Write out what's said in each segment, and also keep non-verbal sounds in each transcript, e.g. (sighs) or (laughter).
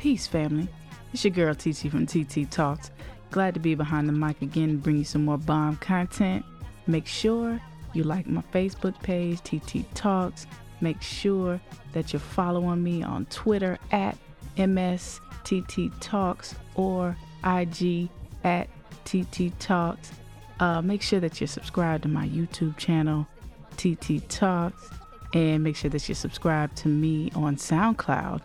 Peace, family. It's your girl TiTi from TiTi Talks. Glad to be behind the mic again and bring you some more bomb content. Make sure you like my Facebook page, TiTi Talks. Make sure that you're following me on Twitter at MSTT Talks or IG at TiTi Talks. Uh, make sure that you're subscribed to my YouTube channel, TiTi Talks, and make sure that you're subscribed to me on SoundCloud.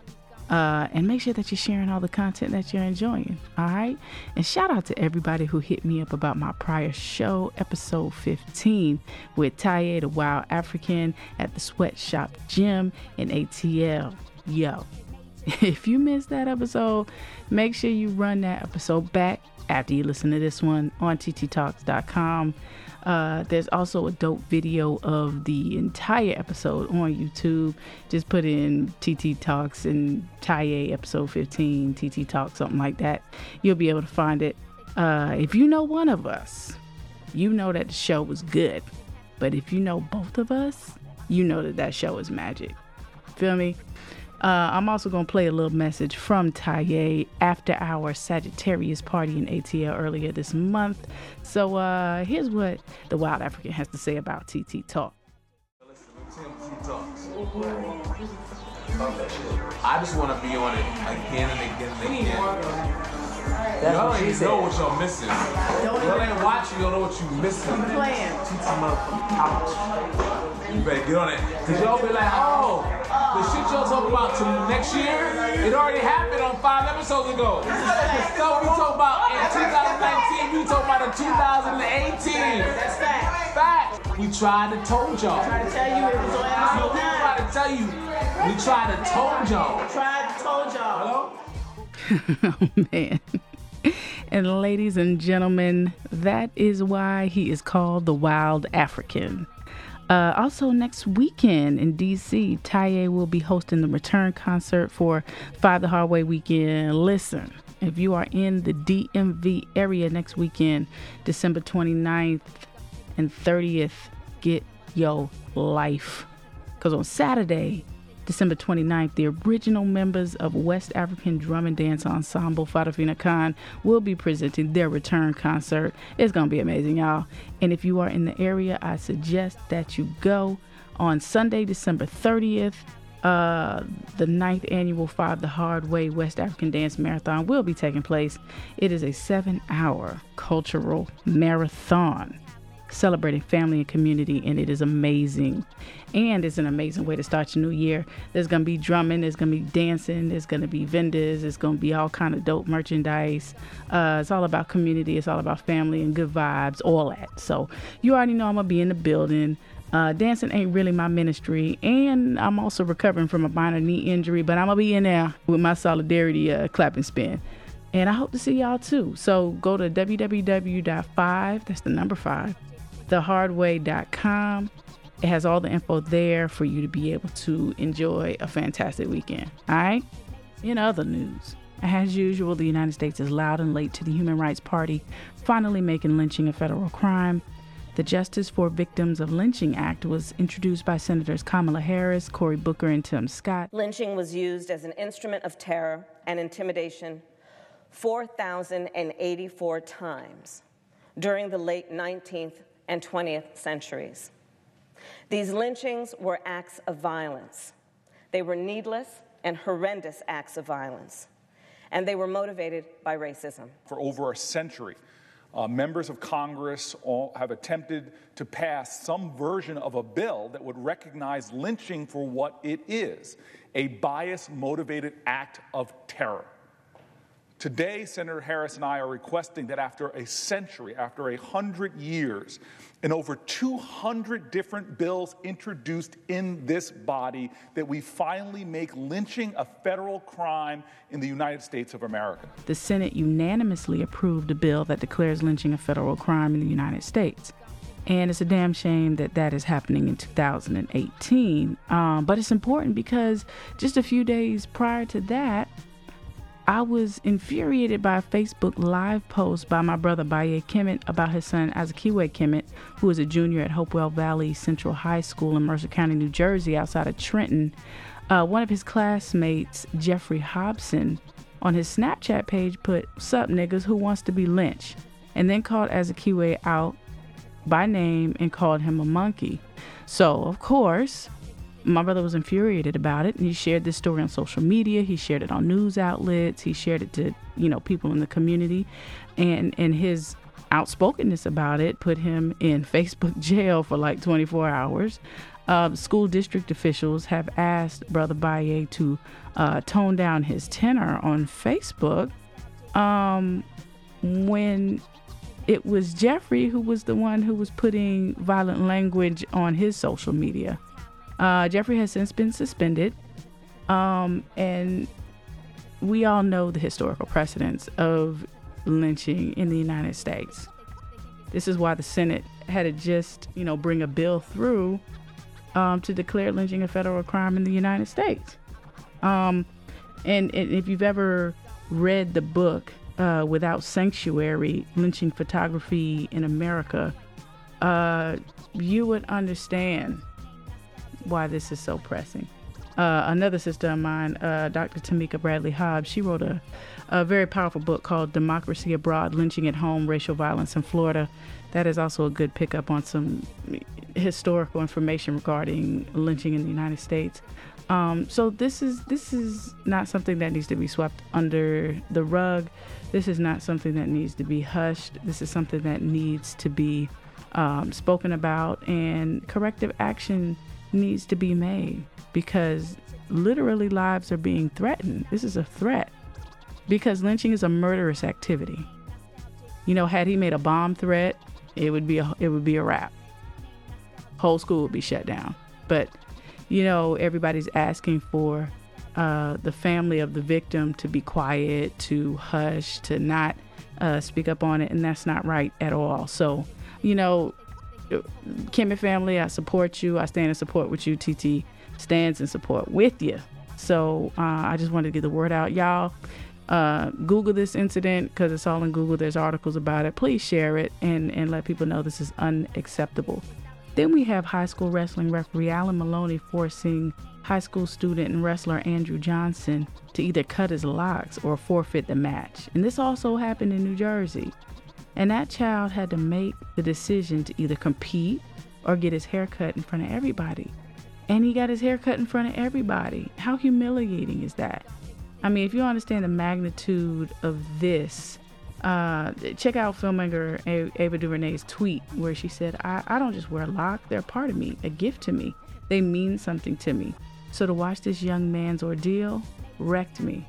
Uh, and make sure that you're sharing all the content that you're enjoying. All right. And shout out to everybody who hit me up about my prior show, episode 15, with Taye the Wild African at the Sweatshop Gym in ATL. Yo, (laughs) if you missed that episode, make sure you run that episode back after you listen to this one on tititalks.com. Uh, there's also a dope video of the entire episode on YouTube. Just put in TiTi Talks and Taye episode 15, TiTi Talk, something like that. You'll be able to find it. Uh, if you know one of us, you know that the show was good. But if you know both of us, you know that that show is magic. Feel me? Uh, I'm also going to play a little message from Taye after our Sagittarius party in ATL earlier this month. So uh, here's what the Wild African has to say about TiTi Talk. I just want to be on it again and again and again. That's y'all what she ain't said. know what y'all missing. Y'all ain't watching, y'all know what you missing. Playing. TiTi motherfucking couch. You better get on it. Cause y'all be like, oh, the shit y'all talking about to next year, it already happened on five episodes ago. The stuff we talk about in 2019, we talking about in 2018. That's fact. Fact. We tried to told y'all. to tell you it was on No, we tried to tell you. We tried to told y'all. Tried to told y'all. Hello? (laughs) oh, man. And ladies and gentlemen, that is why he is called the Wild African. Uh, also, next weekend in DC, Taye will be hosting the return concert for Five the Hard Way weekend. Listen, if you are in the DMV area next weekend, December 29th and 30th, get your life. Because on Saturday, December 29th, the original members of West African Drum and Dance Ensemble Farafina Kan will be presenting their return concert. It's going to be amazing, y'all. And if you are in the area, I suggest that you go on Sunday, December 30th. Uh, the ninth annual Five the Hard Way West African Dance Marathon will be taking place. It is a seven hour cultural marathon celebrating family and community, and it is amazing. And it's an amazing way to start your new year. There's gonna be drumming, there's gonna be dancing, there's gonna be vendors, there's gonna be all kind of dope merchandise. Uh, it's all about community, it's all about family and good vibes, all that. So you already know I'm gonna be in the building. Uh, dancing ain't really my ministry, and I'm also recovering from a minor knee injury, but I'm gonna be in there with my solidarity uh, clap and spin. And I hope to see y'all too. So go to www.5, that's the number five, thehardway.com. It has all the info there for you to be able to enjoy a fantastic weekend. All right? In other news, as usual, the United States is loud and late to the Human Rights Party finally making lynching a federal crime. The Justice for Victims of Lynching Act was introduced by Senators Kamala Harris, Cory Booker, and Tim Scott. Lynching was used as an instrument of terror and intimidation 4,084 times during the late 19th and 20th centuries. These lynchings were acts of violence. They were needless and horrendous acts of violence, and they were motivated by racism. For over a century, uh, members of Congress have attempted to pass some version of a bill that would recognize lynching for what it is a bias motivated act of terror. Today, Senator Harris and I are requesting that after a century, after a hundred years, and over 200 different bills introduced in this body, that we finally make lynching a federal crime in the United States of America. The Senate unanimously approved a bill that declares lynching a federal crime in the United States. And it's a damn shame that that is happening in 2018. Um, but it's important because just a few days prior to that, I was infuriated by a Facebook live post by my brother Baye Kemet about his son Azikiwe Kemet, who is a junior at Hopewell Valley Central High School in Mercer County, New Jersey, outside of Trenton. Uh, one of his classmates, Jeffrey Hobson, on his Snapchat page put, Sup niggas, who wants to be lynched? And then called Azikiwe out by name and called him a monkey. So, of course, my brother was infuriated about it. And he shared this story on social media. He shared it on news outlets. He shared it to you know people in the community. And and his outspokenness about it put him in (laughs) facebook jail for like 24 hours. Uh, school district officials have asked brother baye to uh, tone down his tenor on facebook um, when it was jeffrey who was the one who was putting violent language on his social media uh, Jeffrey has since been suspended, um, and we all know the historical precedents of lynching in the United States. This is why the Senate had to just, you know, bring a bill through um, to declare lynching a federal crime in the United States. Um, and, and, if you've ever read the book uh, Without Sanctuary Lynching Photography in America, uh, you would understand why this is so pressing. Uh, another sister of mine, uh, Dr. Tameka Bradley Hobbs, she wrote a, a very powerful book called Democracy Abroad Lynching at Home Racial Violence in Florida. That is also a good pickup on some historical information regarding lynching in the United States. Um, so this is this is not something that needs to be swept under the rug. This is not something that needs to be hushed. This is something that needs to be um, spoken about, and corrective action needs to be made because literally lives are being threatened. This is a threat because lynching is a murderous activity. You know, had he made a bomb threat, it would be a it would be a wrap. Whole school would be shut down. But you know, everybody's asking for uh, the family of the victim to be quiet, to hush, to not uh, speak up on it, and that's not right at all. So, you know, Kemet family, I support you. I stand in support with you. TiTi stands in support with you. So uh, I just wanted to get the word out, y'all. Uh, Google this incident because it's all in Google. There's articles about it. Please share it and, and let people know this is unacceptable. Then we have high school wrestling referee Alan Maloney forcing high school student and wrestler Andrew Johnson to either cut his locks or forfeit the match. And this also happened in New Jersey. And that child had to make the decision to either compete or get his hair cut in front of everybody. And he got his hair cut in front of everybody. How humiliating is that? I mean, if you understand the magnitude of this, uh, check out filmmaker Ava DuVernay's tweet where she said, I, I don't just wear a lock, they're a part of me, a gift to me. They mean something to me. So to watch this young man's ordeal wrecked me.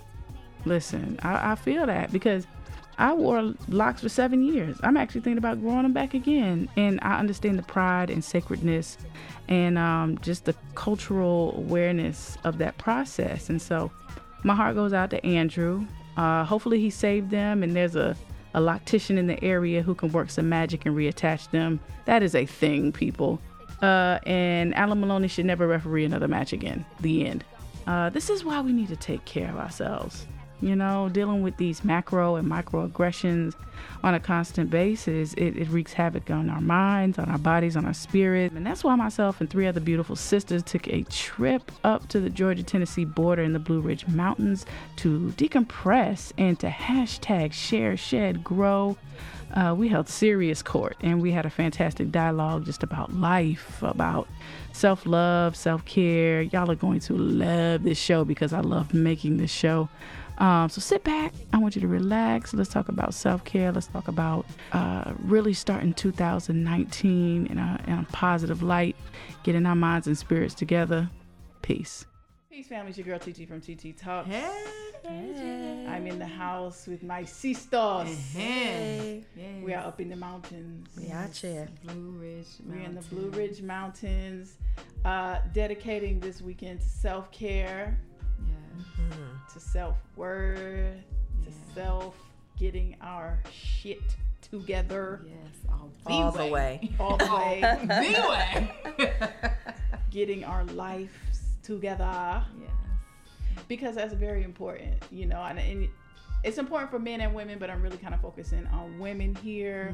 Listen, I, I feel that because I wore locks for seven years. I'm actually thinking about growing them back again. And I understand the pride and sacredness and um, just the cultural awareness of that process. And so my heart goes out to Andrew. Uh, hopefully, he saved them, and there's a, a loctician in the area who can work some magic and reattach them. That is a thing, people. Uh, and Alan Maloney should never referee another match again. The end. Uh, this is why we need to take care of ourselves you know, dealing with these macro and microaggressions on a constant basis, it, it, wreaks havoc on our minds, on our bodies, on our spirit. And that's why myself and three other beautiful sisters took a trip up to the Georgia Tennessee border in the Blue Ridge Mountains to decompress and to hashtag share, shed, grow. Uh, we held serious court and we had a fantastic dialogue just about life, about self love, self care. Y'all are going to love this show because I love making this show. Um, so sit back. I want you to relax. Let's talk about self care. Let's talk about uh, really starting 2019 in a, in a positive light, getting our minds and spirits together. Peace. Peace, family. It's your girl TiTi from TiTi Talks. Hey. hey. I'm in the house with my sisters. Hey. Yes. We are up in the mountains. We are here. Blue Ridge Mountains. We're in the Blue Ridge Mountains, uh, dedicating this weekend to self care mm-hmm. to self worth, yeah. to self getting our shit together. Yes, all, all the way. All the way. (laughs) the way. (laughs) getting our lives together. Yes. Because that's very important, you know, and, and, it's important for men and women, but I'm really kind of focusing on women here.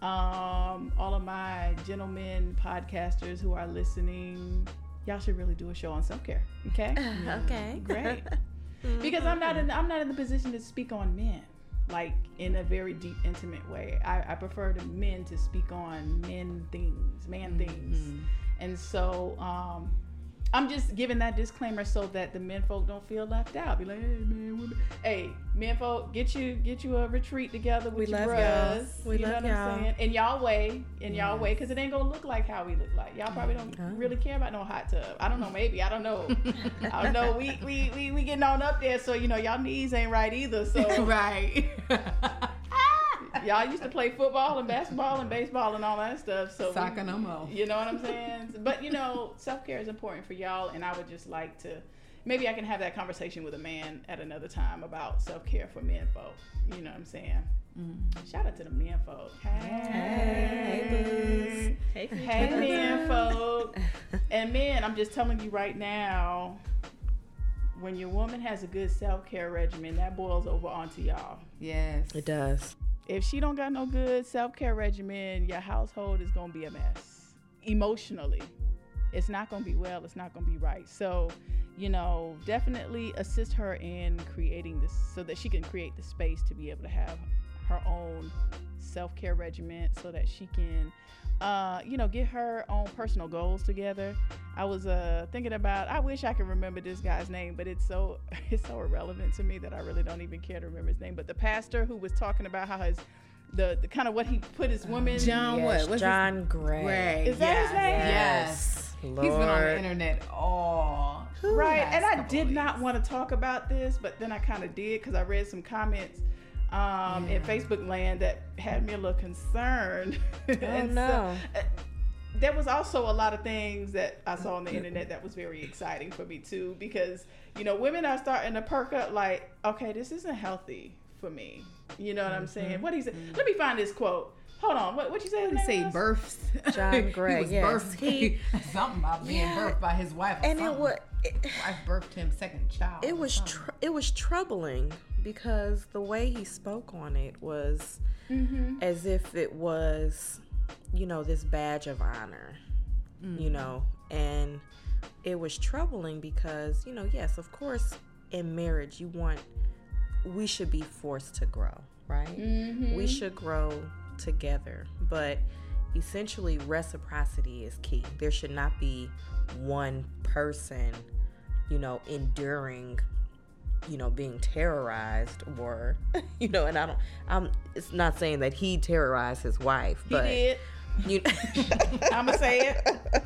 Mm. Um, all of my gentlemen podcasters who are listening, y'all should really do a show on self care. Okay. (laughs) okay. Great. because (laughs) because I'm not in I'm not in the position to speak on men like in a very deep intimate way. I, I prefer the men to speak on men things, man things, and so um, I'm just giving that disclaimer so that the men folk don't feel left out. Be like, hey man, women. hey men folk, get you get you a retreat together with We your love y'all. bros. We you love know what y'all. I'm saying? In y'all way, in y'all way, because it ain't gonna look like how we look like. Y'all probably don't Oh. really care about no hot tub. I don't know, maybe I don't know. (laughs) I don't know. We we we we getting on up there, so you know y'all knees ain't right either. So (laughs) right. (laughs) y'all used to play football and basketball and baseball and all that stuff. So we- Soccer no more. you know what I'm saying? But you know, self care is important for y'all, and I would just like to. Maybe I can have that conversation with a man at another time about self care for men folk. You know what I'm saying? Mm-hmm. Shout out to the men folk. Hey, Hey, hey, men folk. (laughs) And men, I'm just telling you right now, when your woman has a good self care regimen, that boils over onto y'all. Yes. It does. If she don't got no good self care regimen, your household is gonna be a mess. Emotionally, it's not gonna be well. It's not gonna be right. So, you know, definitely assist her in creating this so that she can create the space to be able to have her own self care regimen, so that she can, uh, you know, get her own personal goals together. I was uh thinking about. I wish I could remember this guy's name, but it's so (laughs) it's so irrelevant to me that I really don't even care to remember his name. But the pastor who was talking about how his the, the kind of what he put his women. John Yes, what? What's his- John Gray. Gray. Is that his yes. name? Yes. He's been on the Lord. internet all Right, last and I did of not want to talk about this, but then I kind of did because I read some comments um, in Facebook land that had me a little concerned. (laughs) oh no. there was also a lot of things that I saw on the internet that was very exciting for me too, because you know women are starting to perk up. Like, okay, this isn't healthy for me. You know what I'm saying? What he said? Let me find this quote. Hold on. What what you say? his name say was? births. John (laughs) Gray, he was yes. birthed. He- (laughs) something about being Yeah. birthed by his wife. or And it something. was it, wife birthed him second child. it was tr- it was troubling because the way he spoke on it was Mm-hmm. as if it was you know this badge of honor Mm-hmm. you know and it was troubling because you know yes of course in marriage you want we should be forced to grow right Mm-hmm. we should grow together but essentially reciprocity is key there should not be one person you know enduring you know being terrorized or (laughs) you know and i don't i'm it's not saying that he terrorized his wife He but did. you (laughs) I'm gonna say it.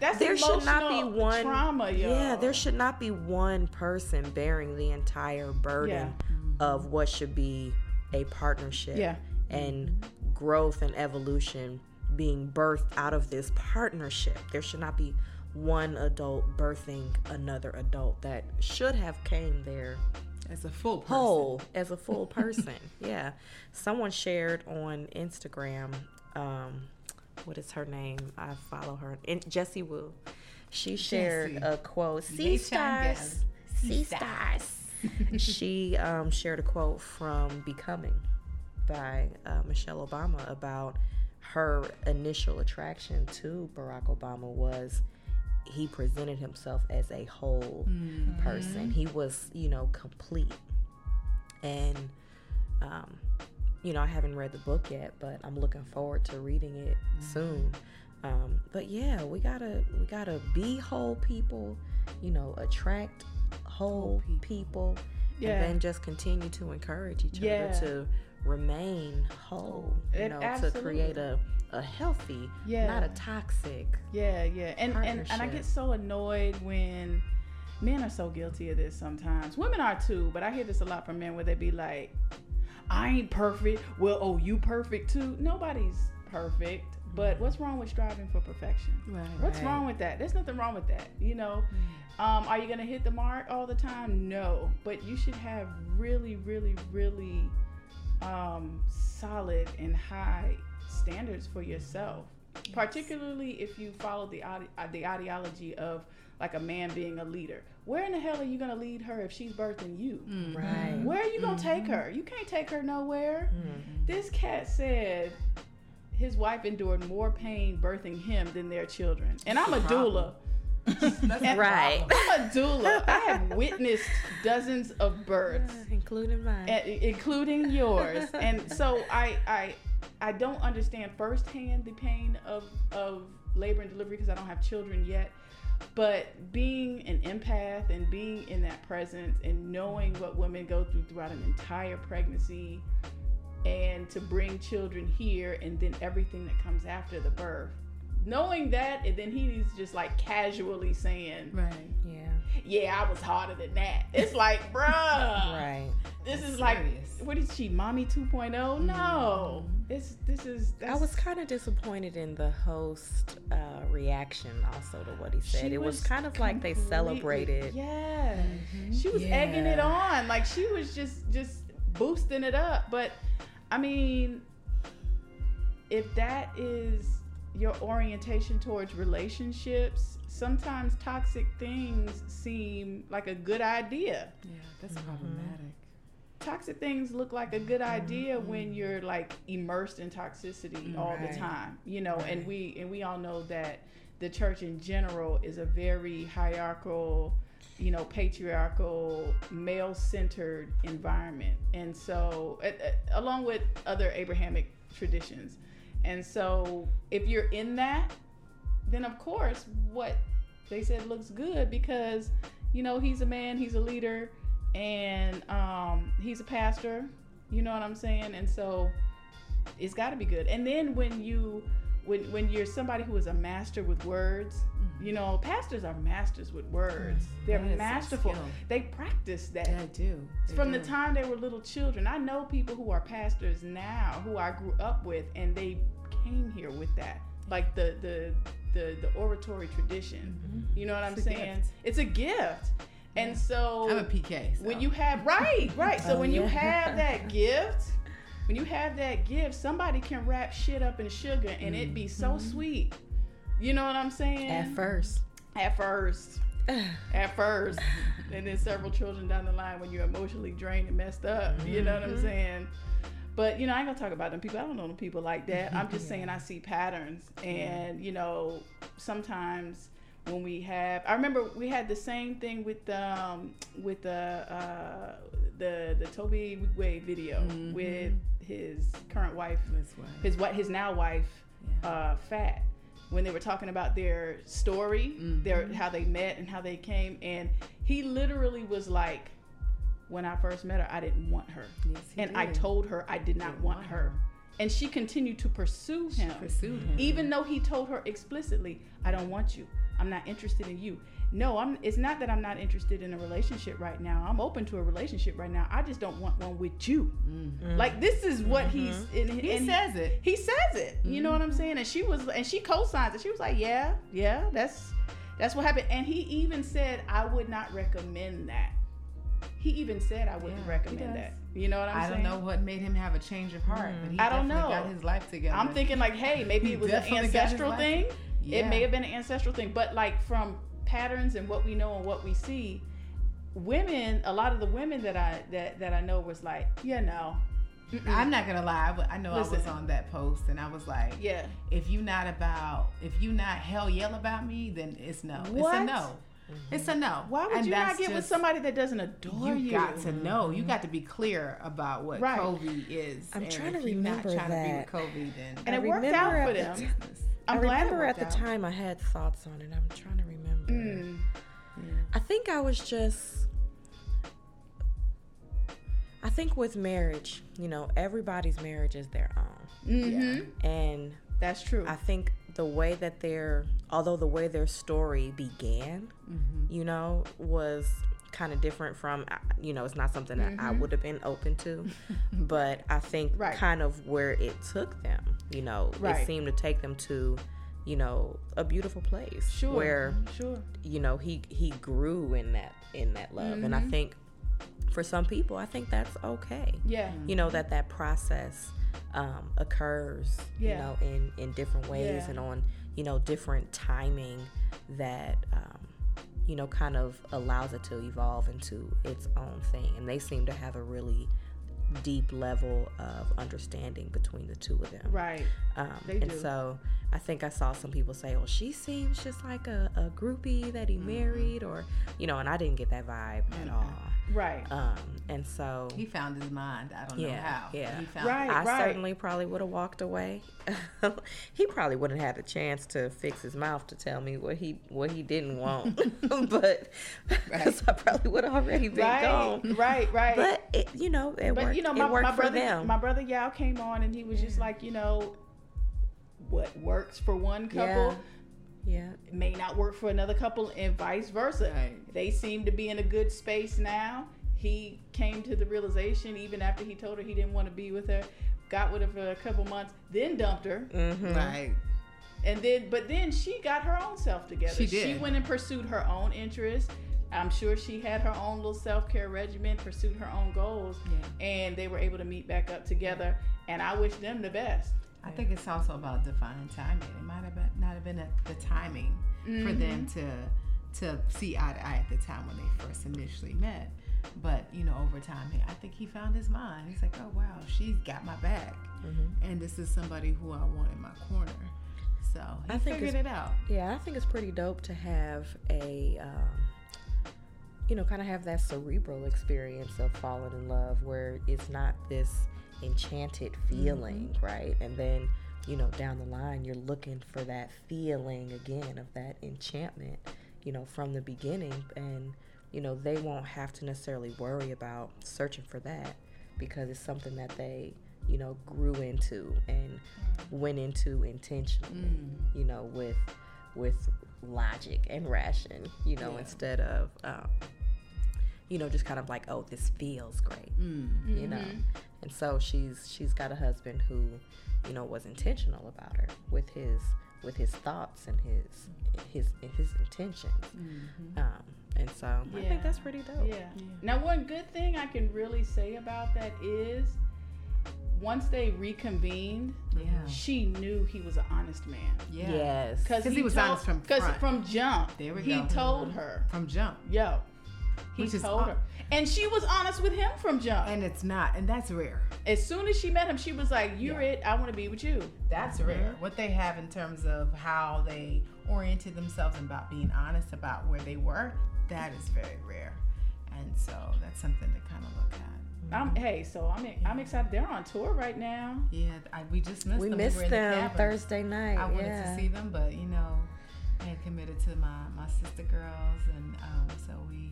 That's there should not be one trauma, yo. yeah there should not be one person bearing the entire burden of what should be a partnership Yeah. and growth and evolution being birthed out of this partnership there should not be one adult birthing another adult that should have came there as a full person. whole as a full person. (laughs) yeah. Someone shared on Instagram, um, what is her name? I follow her. In, Jessie Wu. She shared Jessie. a quote. Sea stars. Sea stars. she um, shared a quote from Becoming by uh, Michelle Obama about her initial attraction to Barack Obama was he presented himself as a whole person. He was, you know, complete. And, um, you know, I haven't read the book yet, but I'm looking forward to reading it soon. Um, but yeah, we gotta we gotta be whole people, you know, attract whole people, Yeah. and then just continue to encourage each Yeah. other to remain whole. You It- know, to create a a healthy, Yeah. not a toxic. Yeah, yeah. And, and and I get so annoyed when men are so guilty of this sometimes. Women are too, but I hear this a lot from men where they be like, I ain't perfect. Well, oh, you perfect too. Nobody's perfect. But what's wrong with striving for perfection? Right. What's wrong with that? There's nothing wrong with that. You know, um, are you gonna hit the mark all the time? No, but you should have really, really, really um, solid and high standards for yourself. Particularly if you follow the uh, the ideology of like a man being a leader. Where in the hell are you gonna lead her if she's birthing you? Mm. Right. Where are you gonna take mm-hmm. her? You can't take her nowhere. Mm-hmm. This cat said his wife endured more pain birthing him than their children. And (laughs) I'm a doula. And Right. (laughs) I'm a doula. I have witnessed dozens of births, Including mine. a- including yours, and so I I I don't understand firsthand the pain of of labor and delivery because I don't have children yet. But being an empath and being in that presence and knowing what women go through throughout an entire pregnancy and to bring children here and then everything that comes after the birth. Knowing that, and then he's just like casually saying, Right. yeah. Yeah, I was harder than that. It's like, bruh. Right. This That's is like, serious. what is she, mommy 2.0? No. It's, this is, that's, I was kind of disappointed in the host uh, reaction also to what he said. she it was, kind of like they celebrated. Yeah. She was egging it on. Like she was just, just boosting it up. But I mean, if that is your orientation towards relationships, sometimes toxic things seem like a good idea. Yeah, that's problematic. Toxic things look like a good idea when you're like immersed in toxicity all the time, you know. And we and we all know that the church in general is a very hierarchical, you know, patriarchal, male-centered environment, and so uh, along with other Abrahamic traditions, and so if you're in that, then of course what they said looks good because you know he's a man he's a leader and um, he's a pastor you know what i'm saying? And so it's got to be good. And then when you when when you're somebody who is a master with words you know pastors are masters with words. They're That masterful. they practice that. Yeah, I do. They from the time they were little children. I know people who are pastors now who I grew up with, and they came here with that, like the the the, the oratory tradition. You know what I'm Mm-hmm. It's saying? gift. It's a gift, and so I'm a PK. So. when you have right, right. So Oh, when you have (laughs) that gift, when you have that gift, somebody can wrap shit up in sugar and it be so Mm-hmm. sweet. You know what I'm saying? At first. At first. (sighs) At first. and then several children down the line when you're emotionally drained and messed up. You know what I'm saying? But you know, I ain't gonna talk about them people. I don't know them people like that. I'm just (laughs) saying I see patterns. And, you know, sometimes when we have I remember we had the same thing with um with the uh the the Tobe Nwigwe video with his current wife That's why. his what his now wife Yeah. uh, Fat when they were talking about their story, Mm-hmm. their how they met and how they came, and he literally was like, "When I first met her, I didn't want her, Yes, he and I told her I did not Didn't want want her." her. And she continued to pursue him, pursued mm-hmm. him. even though he told her explicitly, "I don't want you. I'm not interested in you." No, I'm. It's not that I'm not interested in a relationship right now. I'm open to a relationship right now. I just don't want one with you. Mm-hmm. Like this is what mm-hmm. he's. And, He and says it. he says it. You know what I'm saying? And she was, and she co-signs it. She was like, "Yeah, yeah, that's that's what happened." And he even said, "I would not recommend that." He even said, "I wouldn't Yeah, recommend that." You know what I'm I saying? don't know what made him have a change of heart, but he mm. I don't know. got his life together. I'm thinking like, hey, (laughs) maybe He it was an definitely got his ancestral thing. together. It may have been an ancestral thing, but like from patterns and what we know and what we see, women, a lot of the women that I that that I know was like, yeah, no, I'm not gonna lie. but I know I was on that post, and I was like, yeah, if you not about, if you not hell yell about me, then it's no. It's a no. It's a no. why would And you not that's get with somebody that doesn't adore You you? got to know. You got to be clear about what Right. Kobe is. I'm and trying if to you're not remember trying to be that. with Kobe, then and I it worked out for at the them. t- (laughs) I'm I glad it remember at the out. time I had thoughts on it. I'm trying to remember. Mm. I think I was just. I think with marriage, you know, everybody's marriage is their own. Mm-hmm. And That's true. I think the way that their, although the way their story began, Mm-hmm. you know, was kind of different from, uh, you know, it's not something that I would have been open to. (laughs) but I think Mm-hmm. Right. kind of where it took them, you know, Right. it seemed to take them to, you know, a beautiful place sure, where sure. you know he he grew in that in that love and i Mm-hmm. think for some people i think that's okay Yeah. you know that that process um, occurs you Yeah. know in in different ways Yeah. and on you know different timing that um, you know kind of allows it to evolve into its own thing and they seem to have a really deep level of understanding between the two of them. Right. Um, and do. so I think I saw some people say, well, she seems just like a, a groupie that Mm-hmm. he married, or, you know, and I didn't get that vibe at all. Right. Um, and so He found his mind. I don't know how. but yeah. He found Right. I certainly probably would have walked away. (laughs) he probably wouldn't have had a chance to fix his mouth to tell me what he what he didn't want, (laughs) (laughs) but because I probably would have already been right. gone. Right. Right. But it, you know, it but worked. you know, it my, worked my for brother, them. my brother Yao came on, and he was just like, you know, what works for one couple yeah, may not work for another couple, and vice versa. Right. They seem to be in a good space now. He came to the realization, even after he told her he didn't want to be with her, got with her for a couple months, then dumped her, Mm-hmm. Right. and then but then she got her own self together. She did. She went and pursued her own interests. I'm sure she had her own little self care regimen, pursued her own goals, Yeah. and they were able to meet back up together. And I wish them the best. I think it's also about defining timing. It might have been not have been at the timing for them to to see eye to eye at the time when they first initially met. But you know, over time, he- I think he found his mind. He's like, oh wow, she's got my back, and this is somebody who I want in my corner. So he I think figured it out. Yeah, I think it's pretty dope to have a, um, you know, kind of have that cerebral experience of falling in love where it's not this enchanted feeling, mm-hmm. right? And then, you know, down the line, you're looking for that feeling again of that enchantment, you know, from the beginning. And, you know, they won't have to necessarily worry about searching for that because it's something that they, you know, grew into and went into intentionally, mm. you know, with with logic and ration, you know, instead of um, you know, just kind of like, oh, this feels great, mm. you know. Mm-hmm. And so she's she's got a husband who, you know, was intentional about her with his with his thoughts and his his his intentions. Um, and so I think that's pretty dope. Yeah. Now, one good thing I can really say about that is once they reconvened, Yeah. she knew he was an honest man. Yeah. Yes. Because he was honest from Because from jump, There we he go. told her, From jump. yo, he Which told aw- her. And she was honest with him from jump. And it's not, and that's rare. as soon as she met him, she was like, you're Yeah. it. I want to be with you. That's rare. What they have in terms of how they oriented themselves and about being honest about where they were, that is very rare. And so that's something to kind of look at. I'm, hey, so I'm I'm excited. They're on tour right now. Yeah, I, we just missed We them. missed were in the them cabins. Thursday night. I wanted yeah. to see them, but you know, I had committed to my, my sister girls, and um, so we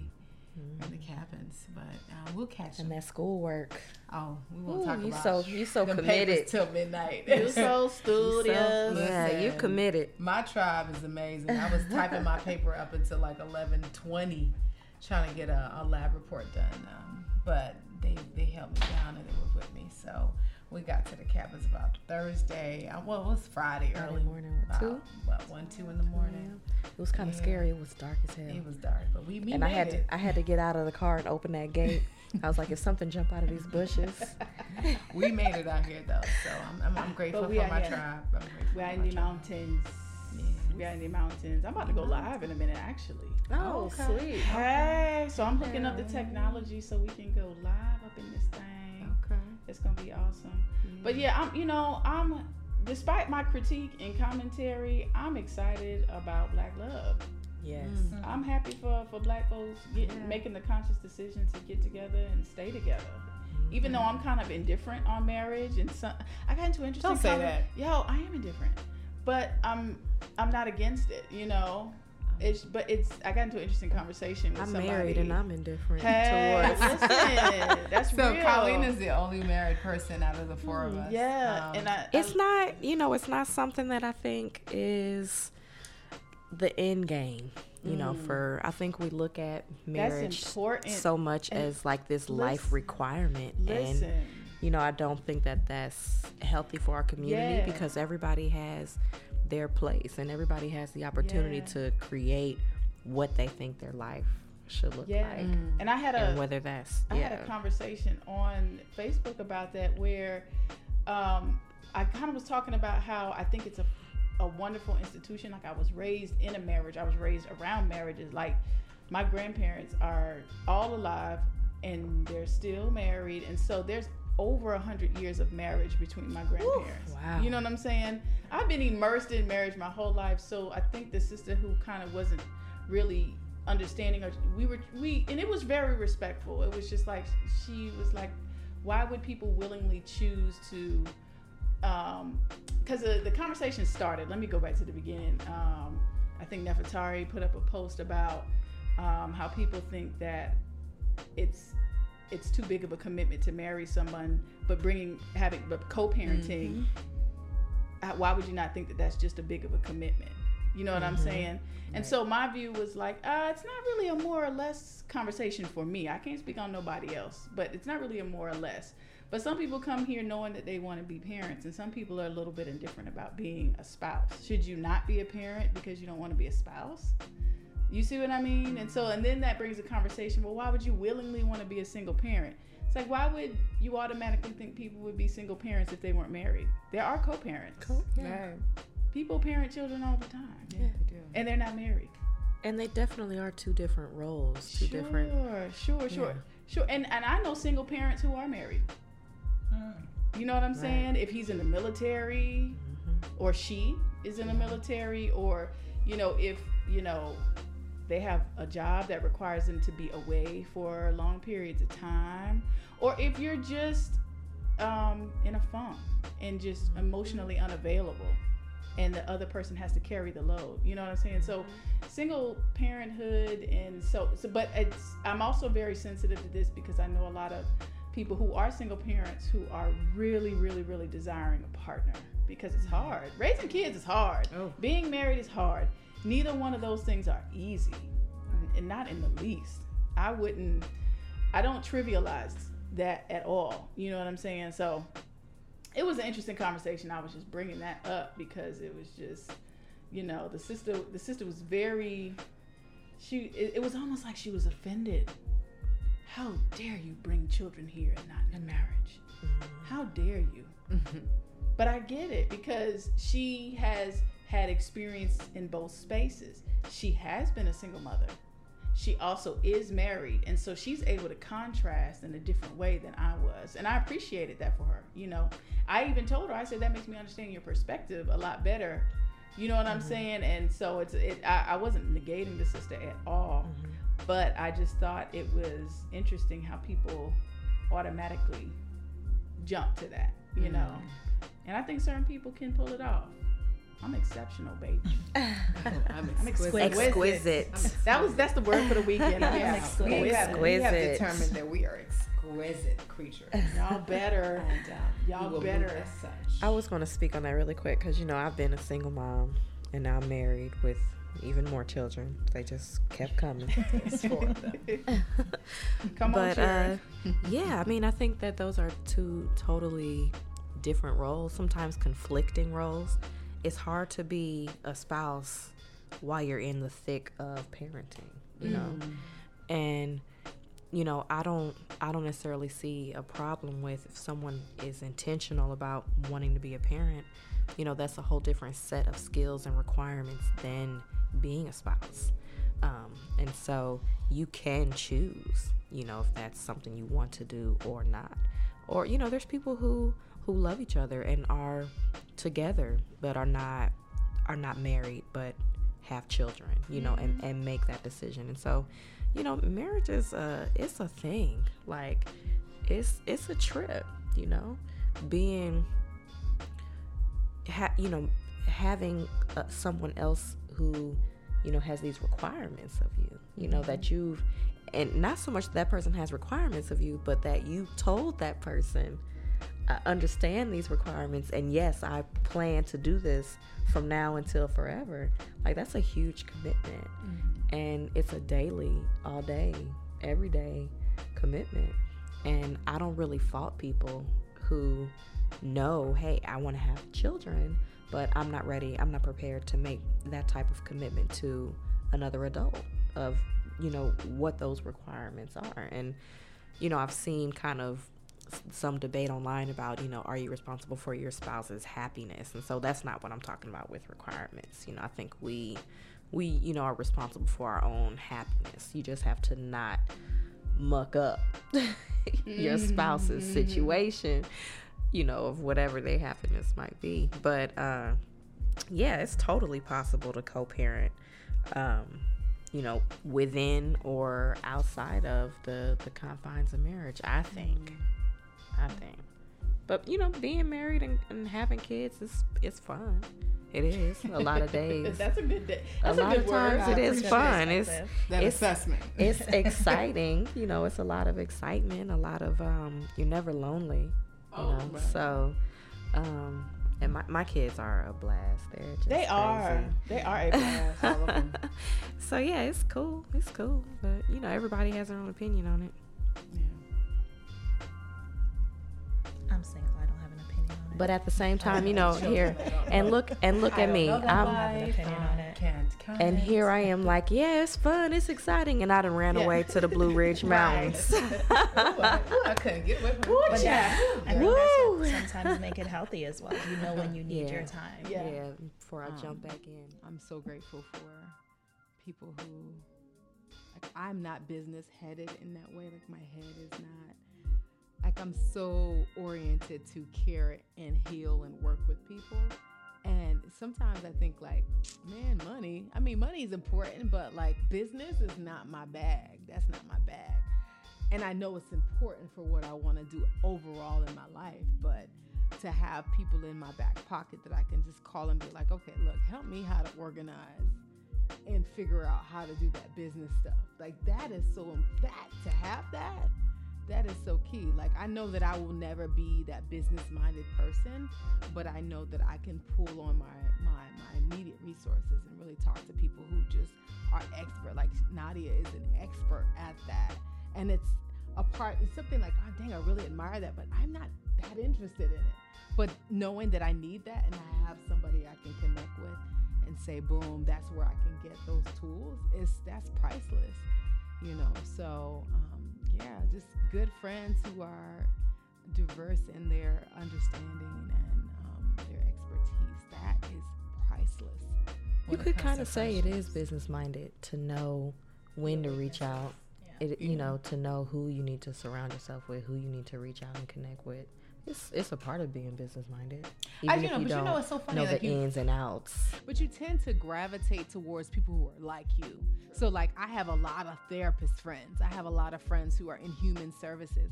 were in the cabins. But um, we'll catch and them. that schoolwork. Oh, we won't Ooh, talk you about so you so committed. papers till midnight. You so (laughs) So- studious. yeah, you Listen. committed. My tribe is amazing. I was typing my (laughs) paper up until like eleven twenty, trying to get a, a lab report done. Um, but they they held me down and they were with me. So we got to the cabins about Thursday. uh, Well, it was Friday Early early morning, about, two? What one two in the morning. It was kind of Yeah. scary. It was dark as hell. It was dark, but we, we and made I had it. to I had to get out of the car and open that gate. (laughs) I was like, if something jump out of these bushes, (laughs) we made it out here though, so I'm, I'm, I'm grateful we for are my here. tribe. I'm grateful We're for in the tribe. mountains. Yes. We're in the mountains. I'm about to go live in a minute, actually. oh sweet. Hey, so I'm hooking up the technology so we can go live up in this thing. Okay. It's gonna be awesome. But yeah, I'm you know, I'm despite my critique and commentary, I'm excited about black love. Yes. Mm. Mm-hmm. I'm happy for, for black folks getting Yeah. making the conscious decision to get together and stay together. Mm-hmm. Even though I'm kind of indifferent on marriage and some, I got into interesting Don't say conver- that. Yo, I am indifferent. But I'm I'm not against it, you know. It's but it's I got into an interesting conversation with I'm somebody. married and I'm indifferent Hey, towards. listen, (laughs) that's (laughs) So real. Kalena is the only married person out of the four of us. Yeah, Um, and I, it's I, not you know it's not something that i think is the end game you know for i think we look at marriage so much And as like this life requirement listen. and you know i don't think that that's healthy for our community Yeah. because everybody has their place and everybody has the opportunity Yeah. to create what they think their life should look yeah, like and I had a and whether that's I yeah had a conversation on Facebook about that where um, I kind of was talking about how I think it's a, a wonderful institution. Like I was raised in a marriage, I was raised around marriages. Like my grandparents are all alive and they're still married. And so there's over a hundred years of marriage between my grandparents. wow. You know what I'm saying? I've been immersed in marriage my whole life, so I think the sister who kind of wasn't really understanding or we were we and it was very respectful. It was just like she was like, why would people willingly choose to um because the, the conversation started let me go back to the beginning um i think nefertari put up a post about um, how people think that it's it's too big of a commitment to marry someone but bringing having but co-parenting uh, why would you not think that that's just a big of a commitment? You know what i'm saying? And so my view was like uh, it's not really a more or less conversation for me. I can't speak on nobody else but it's not really a more or less. But some people come here knowing that they want to be parents and some people are a little bit indifferent about being a spouse. Should you not be a parent because you don't want to be a spouse you see what I mean? And so, and then that brings a conversation. Well, why would you willingly want to be a single parent? It's like, why would you automatically think people would be single parents if they weren't married? There are co-parents. Yeah. People parent children all the time, Yeah, they do. and they're not married. And they definitely are two different roles, two sure, different. sure, sure, Yeah. sure. And and I know single parents who are married. Mm. You know what I'm saying? If he's in the military, mm-hmm. or she is in the military, or you know, if you know they have a job that requires them to be away for long periods of time, or if you're just um, in a funk and just emotionally unavailable, and the other person has to carry the load. You know what I'm saying? So, single parenthood, and so, so but it's I'm also very sensitive to this because I know a lot of people who are single parents who are really, really, really desiring a partner because it's hard. Raising kids is hard. Oh. Being married is hard. Neither one of those things are easy, and not in the least. I wouldn't. I don't trivialize that at all. You know what I'm saying? So it was an interesting conversation. I was just bringing that up because it was just, you know, the sister. The sister was very. She. It, it was almost like she was offended. How dare you bring children here and not in a marriage? How dare you? Mm-hmm. But I get it because she has had experience in both spaces. She has been a single mother. She also is married, and so she's able to contrast in a different way than I was, and I appreciated that for her. You know, I even told her I said that makes me understand your perspective a lot better. You know what I'm mm-hmm. saying? And so it's it. I, I wasn't negating the sister at all, mm-hmm. but I just thought it was interesting how people automatically jump to that. You know, mm-hmm. and I think certain people can pull it off. I'm exceptional, baby. (laughs) I'm I'm exquisite. Exquisite. That was that's the word for the weekend. I'm (laughs) Yeah, exquisite. we have, we have Exquisite. determined that we are exquisite creatures. (laughs) Y'all better. And um, Y'all better. as such. I was going to speak on that really quick because, you know, I've been a single mom and now I'm married with even more children. They just kept coming. It's four of them. Come on, but uh, yeah, I mean, I think that those are two totally different roles, sometimes conflicting roles. It's hard to be a spouse while you're in the thick of parenting, you know. And you know, I don't I don't necessarily see a problem with if someone is intentional about wanting to be a parent. You know, that's a whole different set of skills and requirements than being a spouse. Um, and so you can choose, you know, if that's something you want to do or not. Or, you know, there's people who who love each other and are together but are not are not married but have children, you know, and, and make that decision. And so, you know, marriage is a it's a thing. Like it's it's a trip, you know. Being ha- you know, having uh, someone else who, you know, has these requirements of you, you know, that you've, and not so much that person has requirements of you, but that you told that person, I understand these requirements, and yes, I plan to do this from now until forever. Like, that's a huge commitment. Mm-hmm. And it's a daily, all day, every day commitment. And I don't really fault people who know, hey, I want to have children, but I'm not ready, I'm not prepared to make that type of commitment to another adult of, you know, what those requirements are. And, you know, I've seen kind of some debate online about, you know, are you responsible for your spouse's happiness? And so that's not what I'm talking about with requirements. You know, I think we we, you know, are responsible for our own happiness. You just have to not muck up (laughs) your spouse's situation, you know, of whatever their happiness might be. But uh, yeah, it's totally possible to co-parent. Um, you know, within or outside of the the confines of marriage. I think. I think. But you know, being married and, and having kids is it's fun. It is a lot of days. (laughs) That's a good day. a That's a, lot good of times it I is appreciate fun. It's That it's assessment. it's (laughs) exciting. You know, it's a lot of excitement. A lot of um, you're never lonely. You Oh, know, right. so um, and my my kids are a blast. They're just They are. crazy. They are a blast. All of them. (laughs) so yeah, it's cool. It's cool. But you know, everybody has their own opinion on it. I'm single. I don't have an opinion on it. But at the same time, you know, here and look and look at me. I don't have I'm an opinion. Can't and here I am like, yeah, it's fun, it's exciting, and I done ran away to the Blue Ridge (laughs) Mountains. I couldn't get away from But yeah. I think Woo! that's what sometimes make it healthy as well. You know when you need Yeah. your time. Yeah. yeah, before I jump um, back in. I'm so grateful for people who like I'm not business headed in that way. Like my head is not like I'm so oriented to care and heal and work with people. And sometimes I think like, man, money. I mean, money is important, but like business is not my bag. That's not my bag. And I know it's important for what I want to do overall in my life, but to have people in my back pocket that I can just call and be like, okay, look, help me how to organize and figure out how to do that business stuff. Like that is so that to have that, that is so key. Like I know that I will never be that business minded person, but I know that I can pull on my my my immediate resources and really talk to people who just are expert. Like Nadia is an expert at that. And it's a part it's something like, oh dang, I really admire that, but I'm not that interested in it. But knowing that I need that and I have somebody I can connect with and say, boom, that's where I can get those tools, is that's priceless. You know, so um, yeah, just good friends who are diverse in their understanding and um, their expertise. That is priceless. You could kind of say it is business minded to know when to reach out. It, you know, to know who you need to surround yourself with, who you need to reach out and connect with. It's it's a part of being business minded. I- Even you if know, you but you know what's so funny, know like the you- ins and outs. But you tend to gravitate towards people who are like you. So, like, I have a lot of therapist friends. I have a lot of friends who are in human services.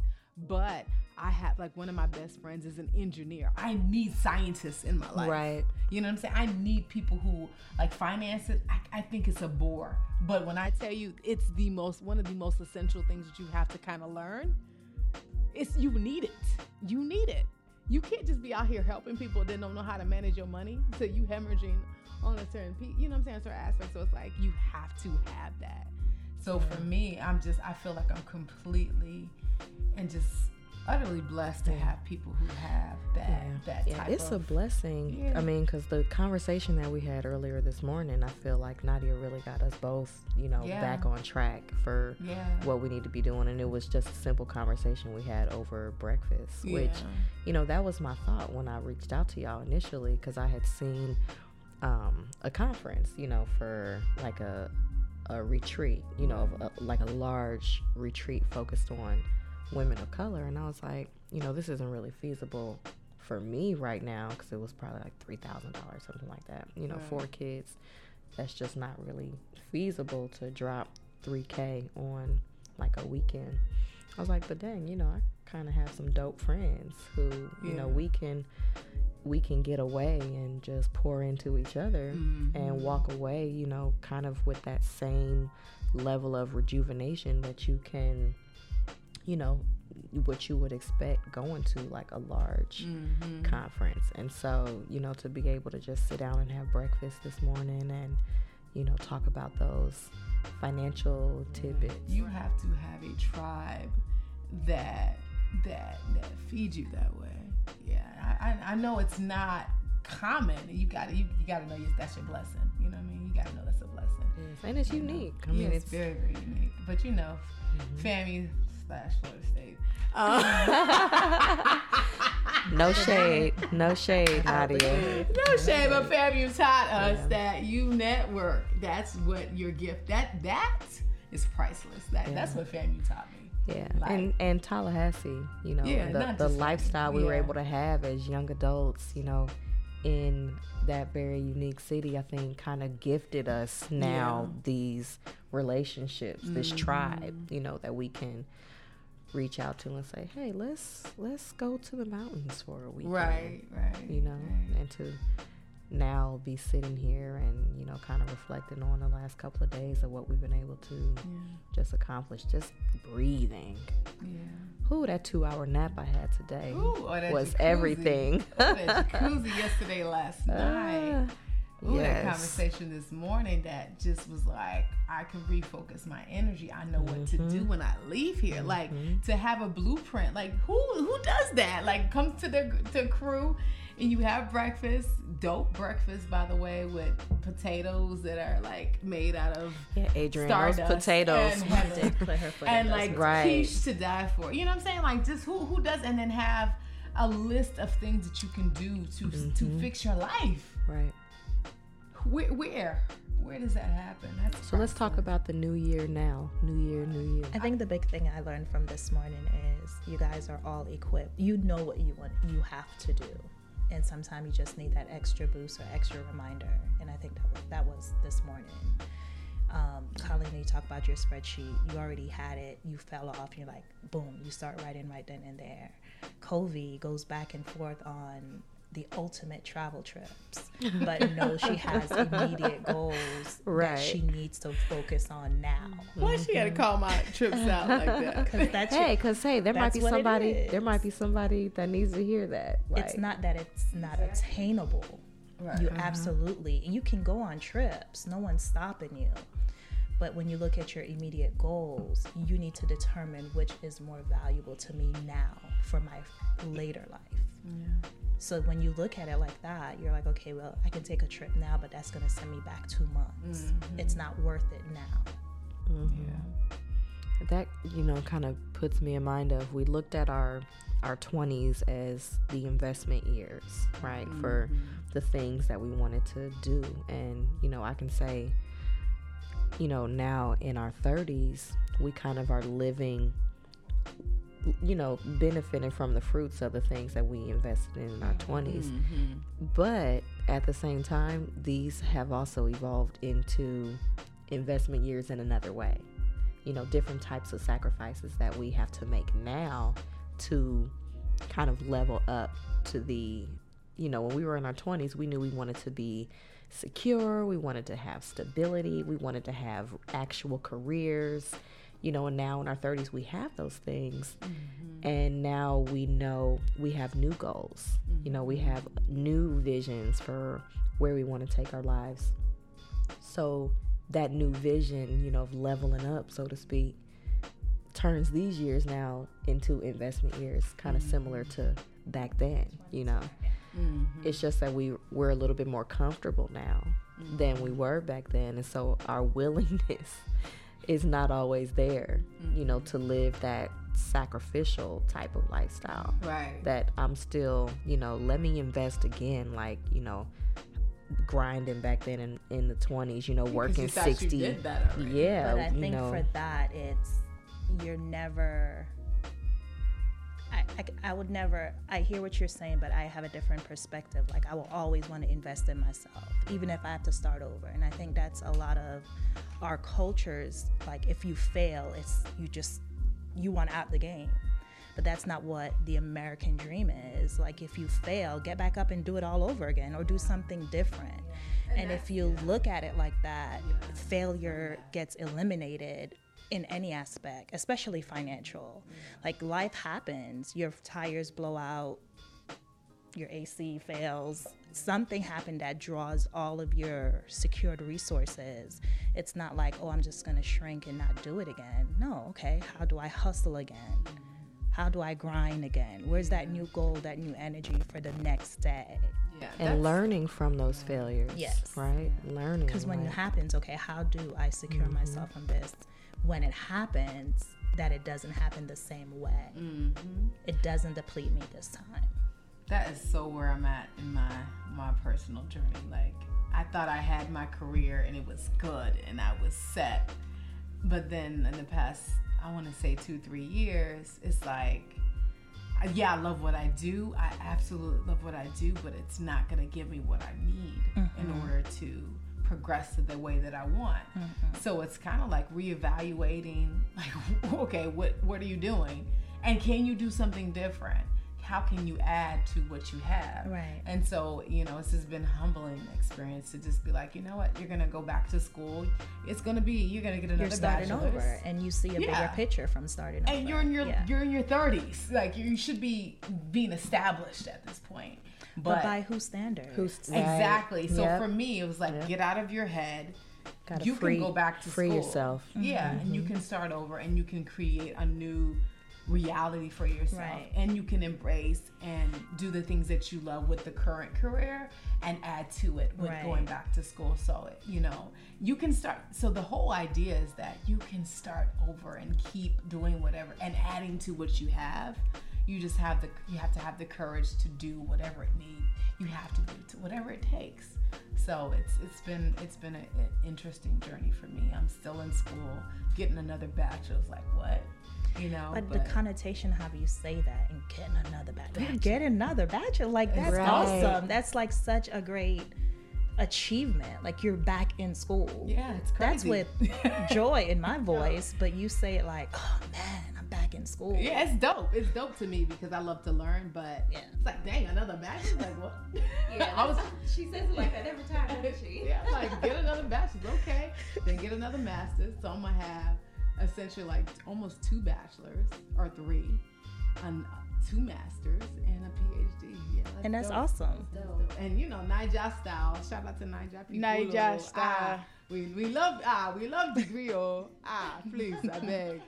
But I have, like, one of my best friends is an engineer. I need scientists in my life. Right. You know what I'm saying? I need people who, like, finances, I, I think it's a bore. But when I tell you it's the most, one of the most essential things that you have to kind of learn, it's you need it. You need it. You can't just be out here helping people that don't know how to manage your money. So you hemorrhaging on a certain you know what I'm saying, certain aspect. So it's like you have to have that. So for me, I'm just I feel like I'm completely and just utterly blessed to have people who have that that Yeah, type it's a blessing. Yeah. I mean, because the conversation that we had earlier this morning, I feel like Nadia really got us both, you know, Yeah. back on track for Yeah. what we need to be doing. And it was just a simple conversation we had over breakfast, which, you know, that was my thought when I reached out to y'all initially, because I had seen um, a conference, you know, for like a a retreat, you know, of a, like a large retreat focused on women of color, and I was like, you know, this isn't really feasible for me right now because it was probably like three thousand dollars, something like that. You know, four kids, that's just not really feasible to drop three k on like a weekend. I was like, but dang, you know, I kind of have some dope friends who, you know, we can we can get away and just pour into each other and mm-hmm. walk away, you know, kind of with that same level of rejuvenation that you can, you know, what you would expect going to like a large mm-hmm. conference. And so, you know, to be able to just sit down and have breakfast this morning and, you know, talk about those financial mm-hmm. tidbits. You have to have a tribe that that that feeds you that way. Yeah, I, I, know it's not common. You got to you, you got to know that's your blessing. You know what I mean? You got to know that's a blessing. Yes, and it's unique. I mean, yeah, it's it's very very unique. But you know, mm-hmm. FAMU slash Florida State. (laughs) no shade, no shade, (laughs) Nadia. No shame, but FAMU taught us that you network. That's what your gift. That that is priceless. That that's what FAMU taught me. Yeah, Like- and and Tallahassee, you know, Yeah, the, the lifestyle we were able to have as young adults, you know, in that very unique city, I think kind of gifted us now Yeah. these relationships, this Mm-hmm. tribe, you know, that we can reach out to and say, hey, let's let's go to the mountains for a week, Right, right. You know, right. and to now be sitting here and you know kind of reflecting on the last couple of days of what we've been able to just accomplish just breathing Yeah. Ooh, that two hour nap I had today Ooh, oh, that was jacuzzi. everything. Ooh, that (laughs) jacuzzi yesterday, last ah. night. Ooh, that yes. conversation this morning that just was like, I can refocus my energy. I know what to do when I leave here. Like to have a blueprint. Like who who does that? Like comes to the to crew and you have breakfast, dope breakfast by the way, with potatoes that are like made out of Yeah, Adrian, Stardust potatoes. (laughs) (laughs) and have Did put her foot and like Right. quiche to die for. You know what I'm saying? Like just who who does and then have a list of things that you can do to Mm-hmm. to fix your life. Right. Where where where does that happen? That's So let's talk about the new year now. New year, new year. I think the big thing I learned from this morning is you guys are all equipped. You know what you want, you have to do, and sometimes you just need that extra boost or extra reminder. And I think that was, that was this morning. Um, Kalena, you talk about your spreadsheet. You already had it. You fell off. And you're like, boom. You start writing right then and there. Covey goes back and forth on the ultimate travel trips, but no, she has (laughs) immediate goals Right. that she needs to focus on now. Why she gotta call my trips out like that? (laughs) Because that's Hey, cause hey, there might be somebody. There is. might be somebody that needs to hear that. Like, it's not that it's not attainable. You uh-huh. absolutely you can go on trips. No one's stopping you. But when you look at your immediate goals, you need to determine which is more valuable to me now for my later life. So when you look at it like that, you're like, okay, well, I can take a trip now, but that's going to send me back two months. Mm-hmm. It's not worth it now. Mm-hmm. Yeah. That you know kind of puts me in mind of we looked at our our 20s as the investment years right for mm-hmm. the things that we wanted to do and you know i can say you know now in our 30s we kind of are living you know benefiting from the fruits of the things that we invested in in our 20s mm-hmm. but at the same time these have also evolved into investment years in another way. You know different types of sacrifices that we have to make now to kind of level up to the you know when we were in our 20s we knew we wanted to be secure we wanted to have stability we wanted to have actual careers you know and now in our 30s we have those things. Mm-hmm. And now we know we have new goals. You know we have new visions for where we want to take our lives. So that new vision, you know, of leveling up, so to speak, turns these years now into investment years, kind of mm-hmm. similar to back then, you know. Mm-hmm. It's just that we we're a little bit more comfortable now than we were back then, and so our (laughs) willingness is not always there, you know, to mm-hmm. live that sacrificial type of lifestyle. Right. That I'm still, you know, let me invest again, like you know, grinding back then in, in the 20s, you know, working you 60. did that. Yeah, but I you think know, for that, it's you're never. I, I, I would never. I hear what you're saying, but I have a different perspective. Like I will always want to invest in myself, even if I have to start over. And I think that's a lot of our cultures. Like if you fail, it's you just you want out the game. But that's not what the American dream is. Like if you fail, get back up and do it all over again, or do something different. And if you look at it like that, failure gets eliminated in any aspect, especially financial. Like life happens, your tires blow out, your AC fails, something happened that draws all of your secured resources. It's not like, oh, I'm just gonna shrink and not do it again. No, okay, how do I hustle again? How do I grind again? Where's that new goal, that new energy for the next day? Yeah. and learning from those failures. Yes. Right? Learning. Because when it happens, okay, how do I secure Mm-hmm. myself from this? When it happens, that it doesn't happen the same way. Mm-hmm. It doesn't deplete me this time. That is so where I'm at in my my personal journey. Like I thought I had my career and it was good and I was set. But then in the past I want to say two, three years, it's like, yeah, I love what I do. I absolutely love what I do, but it's not gonna give me what I need in order to progress to the way that I want. Mm-hmm. So it's kind of like reevaluating, (laughs) like, okay, what what are you doing, and can you do something different? How can you add to what you have? Right. And so, you know, this has been a humbling experience to just be like, you know what, you're gonna go back to school. It's gonna be you're gonna get another You're starting bachelor's. over, and you see a Yeah. bigger picture from starting over. And you're in your Yeah. you're in your thirties. Like you should be being established at this point. but, But, by whose standard? Who's exactly. So Yep. for me, it was like get out of your head. Gotta you free- can go back to free school. yourself. Yeah, and you mm-hmm. can start over, and you can create a new reality for yourself, Right. and you can embrace and do the things that you love with the current career, and add to it with Right. going back to school. So you know you can start. So the whole idea is that you can start over and keep doing whatever and adding to what you have. You just have the you have to have the courage to do whatever it needs. You have to do to whatever it takes. So it's it's been it's been an interesting journey for me. I'm still in school, getting another bachelor's. Like what, you know? But, the connotation, how you say that, and getting another bachelor, get another bachelor, like that's Right. awesome. That's like such a great achievement. Like you're back in school. yeah, it's crazy. That's with (laughs) joy in my voice, but you say it like, oh man, I'm back in school. Yeah, it's dope. It's dope to me because I love to learn, but Yeah. it's like, dang, another bachelor's? Like, what? Yeah, (laughs) I was, she says it like that every time, doesn't she? yeah, like, get another bachelor's, okay. Then get another master's. So I'm going to have essentially like almost two bachelors or three, and two masters, and a PhD. Yeah, that's And that's dope. awesome. Dope. And you know, Naija style. Shout out to Naija people. Naija oh. style. Ah, we, we love ah we love degree oh ah please I beg.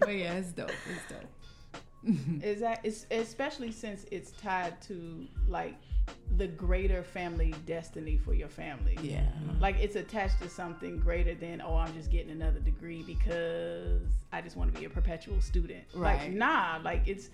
But yeah, it's dope. It's dope. (laughs) Is that it's especially since it's tied to like the greater family destiny for your family. Yeah. Like it's attached to something greater than oh I'm just getting another degree because I just want to be a perpetual student. Like nah, like it's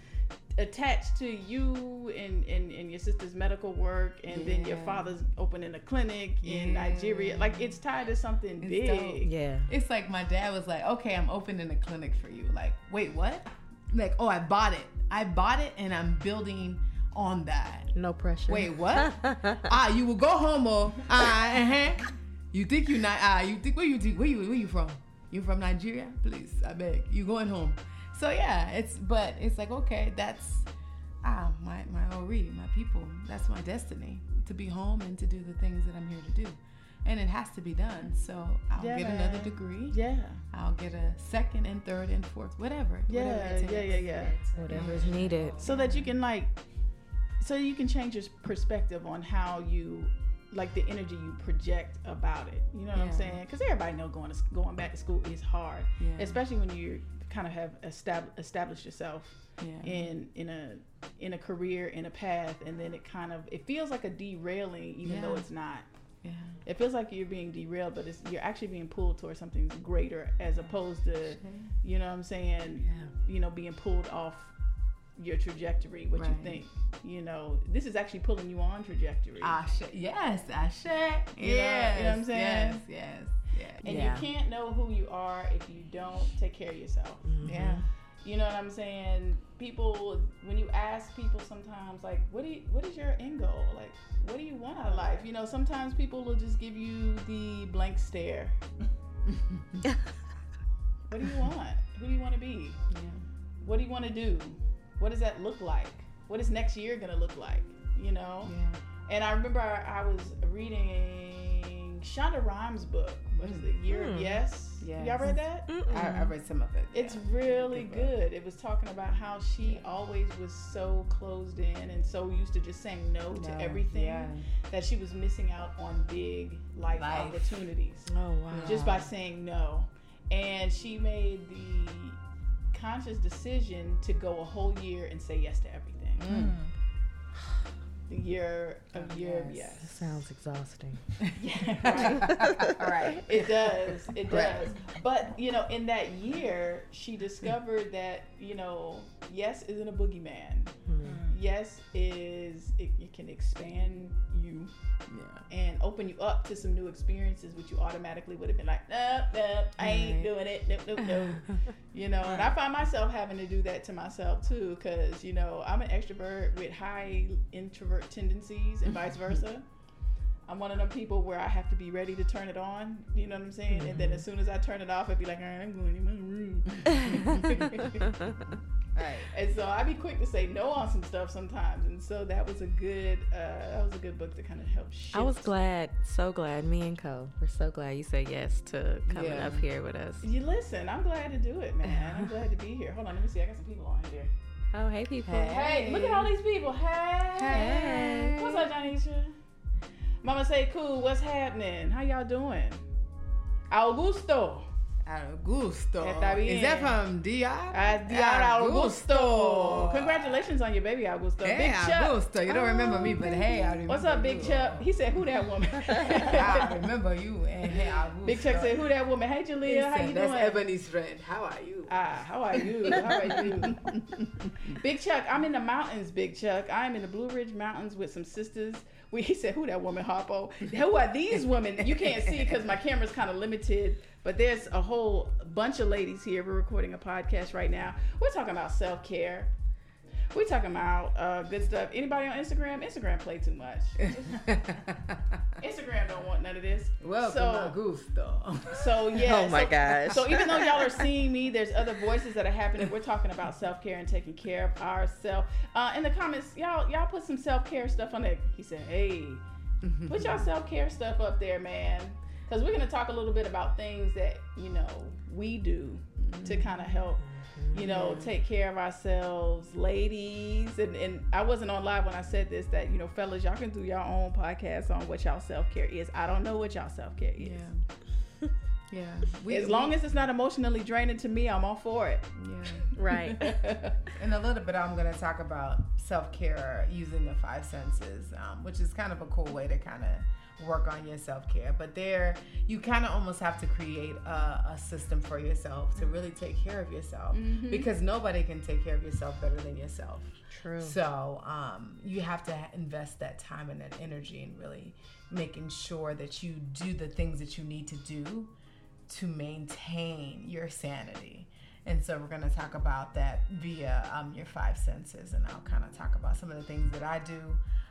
attached to you and, and, and your sister's medical work and then your father's opening a clinic in Nigeria. Like it's tied to something It's big. dope. Yeah. It's like my dad was like, okay, I'm opening a clinic for you. Like, wait, what? Like, oh, I bought it. I bought it and I'm building on that. No pressure. Wait, what? (laughs) ah, you will go home or ah, uh-huh. You think you not ah, you think where you think where you where you from? You from Nigeria? Please, I beg. You going home. So yeah, it's but it's like okay, that's ah my my Ori, my people. That's my destiny to be home and to do the things that I'm here to do. And it has to be done. So I'll Yeah, get another degree. Yeah. I'll get a second and third and fourth, whatever. whatever Yeah, it yeah, yeah, yeah. Whatever is needed. so that you can like so you can change your perspective on how you like the energy you project about it you know what i'm saying because everybody know going to going back to school is hard Yeah. especially when you kind of have estab- established yourself Yeah. in in a in a career in a path and then it kind of it feels like a derailing even though it's not Yeah. it feels like you're being derailed but it's you're actually being pulled towards something greater as opposed to you know what i'm saying Yeah. you know being pulled off your trajectory what you think you know this is actually pulling you on trajectory Ashe. Yes. Yes. You know- you know what I'm saying? Yes, yes, yes. and Yeah. you can't know who you are if you don't take care of yourself mm-hmm. Yeah. you know what i'm saying people when you ask people sometimes like what do you what is your end goal like what do you want out of life you know sometimes people will just give you the blank stare (laughs) what do you want who do you want to be Yeah. what do you want to do what does that look like what is next year gonna look like you know Yeah. and i remember i, I was reading shonda rhimes book what is it year of Hmm. yes Yes. y'all read that I, I read some of it. it's yeah. really Good good. It was talking about how she always was so closed in and so used to just saying no, No, to everything yeah. that she was missing out on big life, Life. opportunities Oh wow. just by saying no. And she made the conscious decision to go a whole year and say yes to everything. Mm. The year of year of yes. yes. Sounds exhausting. (laughs) (laughs) right. Right. It does. It Right. does. But you know, in that year, she discovered that you know, yes isn't a boogeyman. Yes is it, it can expand you Yeah. and open you up to some new experiences, which you automatically would have been like, nope, nope, I ain't doing it, nope, nope, nope. (laughs) you know, and I find myself having to do that to myself too, because you know I'm an extrovert with high introvert tendencies, and vice versa. I'm one of them people where I have to be ready to turn it on. You know what I'm saying? And then as soon as I turn it off, I'd be like, all right, I'm going in my room. (laughs) Right. And so I'd be quick to say no on some stuff sometimes. And so that was a good uh, that was a good book to kind of help shift. I was glad, so glad. Me and Co. We're so glad you said yes to coming Yeah. up here with us. You listen, I'm glad to do it, man. I'm glad to be here. Hold on, let me see. I got some people on here. Oh, hey people. Hey, look at all these people. Hey. Hey. What's up, Janisha? Mama say cool, what's happening? How y'all doing? Augusto. Augusto. Está bien. Is that from DR? Uh, Diana Augusto. Congratulations on your baby, Augusto. Hey, Big Chuck. Augusto. You don't remember me, but hey, I remember What's up, Big you. Chuck? He said, who that woman? (laughs) I remember you. And hey, Augusto. Big Chuck said, who that woman? Hey, He Jalea, how said, you That's doing? That's Ebony's friend. How are you? Ah, how are you? How are you? (laughs) Big Chuck, I'm in the mountains, Big Chuck. I'm in the Blue Ridge Mountains with some sisters. (laughs) We, he said, who that woman, Harpo? Who are these women? You can't see because my camera's kind of limited, but there's a whole bunch of ladies here. We're recording a podcast right now. We're talking about self-care. We're talking about uh, good stuff. Anybody on Instagram? Instagram play too much. (laughs) Instagram none of this. Welcome, So- Augusto. So (laughs) yeah. Oh my so, gosh. So even though y'all are (laughs) seeing me, there's other voices that are happening. We're talking about self care and taking care of ourselves. Uh, in the comments, y'all y'all put some self care stuff on there. He said, "Hey, put y'all self care stuff up there, man." Because we're gonna talk a little bit about things that you know we do to kind of help. You know, take care of ourselves, ladies. And, and I wasn't on live when I said this. That you know, fellas, y'all can do your own podcast on what y'all self care is. I don't know what y'all self care is. Yeah. (laughs) Yeah. We, as long as it's not emotionally draining to me, I'm all for it. Yeah. Right. (laughs) In a little bit, I'm going to talk about self care using the five senses, um, which is kind of a cool way to kind of work on your self care. But there, you kind of almost have to create a, a system for yourself to really take care of yourself because nobody can take care of yourself better than yourself. True. So um, you have to invest that time and that energy in really making sure that you do the things that you need to do to maintain your sanity. And so we're going to talk about that via um, your five senses, and I'll kind of talk about some of the things that I do.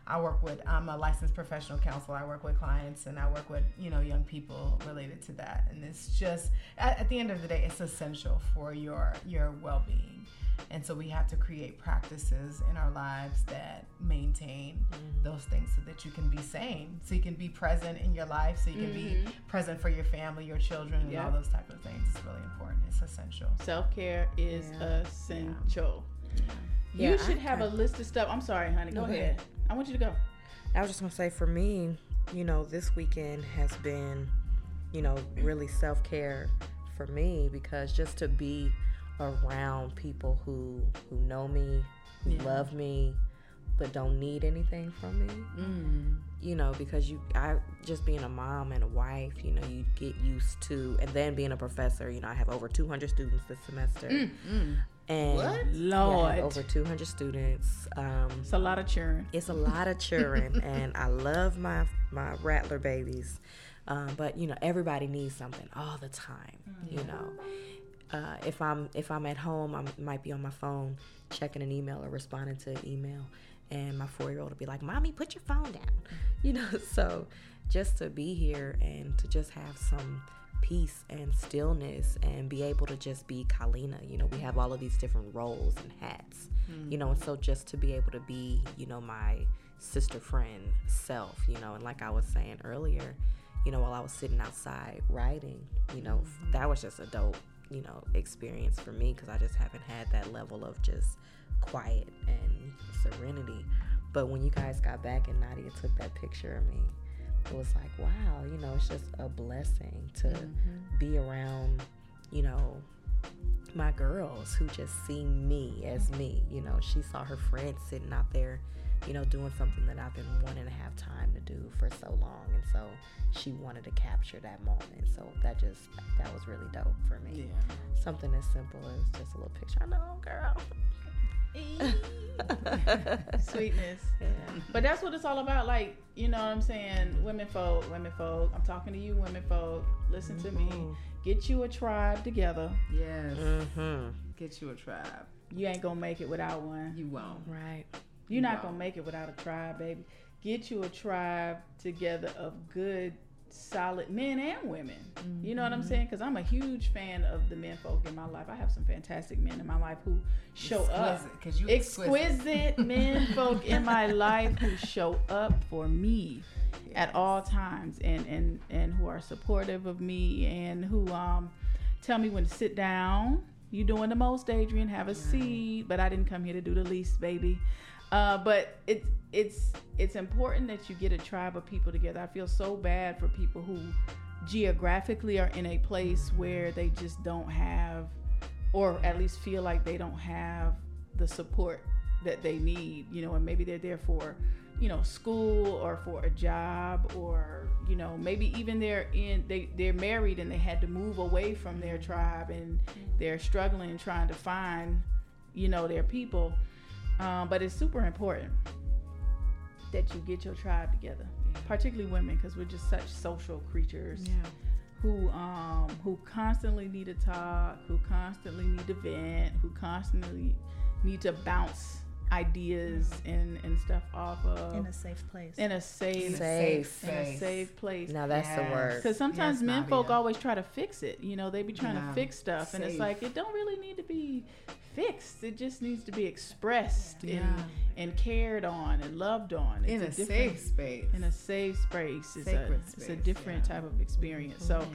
I work with. I'm a licensed professional counselor. I work with clients, and I work with you know young people related to that. And it's just at, at the end of the day, it's essential for your your well being. And so we have to create practices in our lives that maintain mm-hmm. those things so that you can be sane, so you can be present in your life, so you can be mm-hmm. present for your family, your children, and all those type of things. It's really important. It's essential. Self care is Yeah. essential. Yeah, you I should have a list of stuff. I'm sorry, honey. Go Go ahead. ahead. I want you to go. I was just gonna say for me, you know, this weekend has been, you know, really self care for me because just to be around people who who know me, who Yeah. love me, but don't need anything from me. Mm. You know, because you, I just being a mom and a wife, you know, you get used to, and then being a professor. You know, I have over 200 students this semester, and What? Lord. have over 200 students. Um, It's a lot of churn. it's a lot of children (laughs) and i love my my rattler babies um, but you know everybody needs something all the time you know uh, if i'm if i'm at home i might be on my phone checking an email or responding to an email and my four-year-old will be like mommy put your phone down (laughs) you know so just to be here and to just have some peace and stillness and be able to just be Kalena. You know, we have all of these different roles and hats. You mm. know, and so just to be able to be, you know, my sister friend self, you know, and like I was saying earlier, you know, while I was sitting outside writing, you know, mm. that was just a dope, you know, experience for me because I just haven't had that level of just quiet and serenity. But when you guys got back and Nadia took that picture of me, it was like, wow, you know, it's just a blessing to mm-hmm. be around, you know, my girls who just see me as mm-hmm. me. You know, she saw her friend sitting out there, you know, doing something that I've been wanting to have time to do for so long. And so she wanted to capture that moment. So that just, that was really dope for me. Yeah. Something as simple as just a little picture. I know, girl. (laughs) Sweetness. But that's what it's all about. Like, you know what I'm saying? Women folk, women folk. I'm talking to you, women folk. Listen to me. Get you a tribe together. Yes. Mm-hmm. Get you a tribe. You ain't gonna make it without one. You won't. Right. You're not Wow. gonna make it without a tribe, baby. Get you a tribe together of good, solid men and women. You know what I'm saying? Because I'm a huge fan of the men folk in my life. I have some fantastic men in my life who show up. Exquisite, 'cause you exquisite men folk in my (laughs) life who show up for me at all times and and and who are supportive of me and who um tell me when to sit down you doing the most adrian have a seat but i didn't come here to do the least baby uh, but it's it's it's important that you get a tribe of people together i feel so bad for people who geographically are in a place where they just don't have or at least feel like they don't have the support that they need, you know, and maybe they're there for, you know, school or for a job or, you know, maybe even they're in they they're married and they had to move away from their tribe and they're struggling trying to find, you know, their people. Um, but it's super important that you get your tribe together, particularly women, because we're just such social creatures Yeah. who um who constantly need to talk, who constantly need to vent, who constantly need to bounce ideas and and stuff off of in a safe place. in a safe Safe. in a safe place. Now that's the word. Because sometimes Yes, men folk always try to fix it. You know, they be trying Yeah. to fix stuff, and it's like it don't really need to be fixed. It just needs to be expressed Yeah. and and cared on and loved on. In a It's different- safe space. in a safe space. It's a Sacred it's a different yeah. type of experience. So,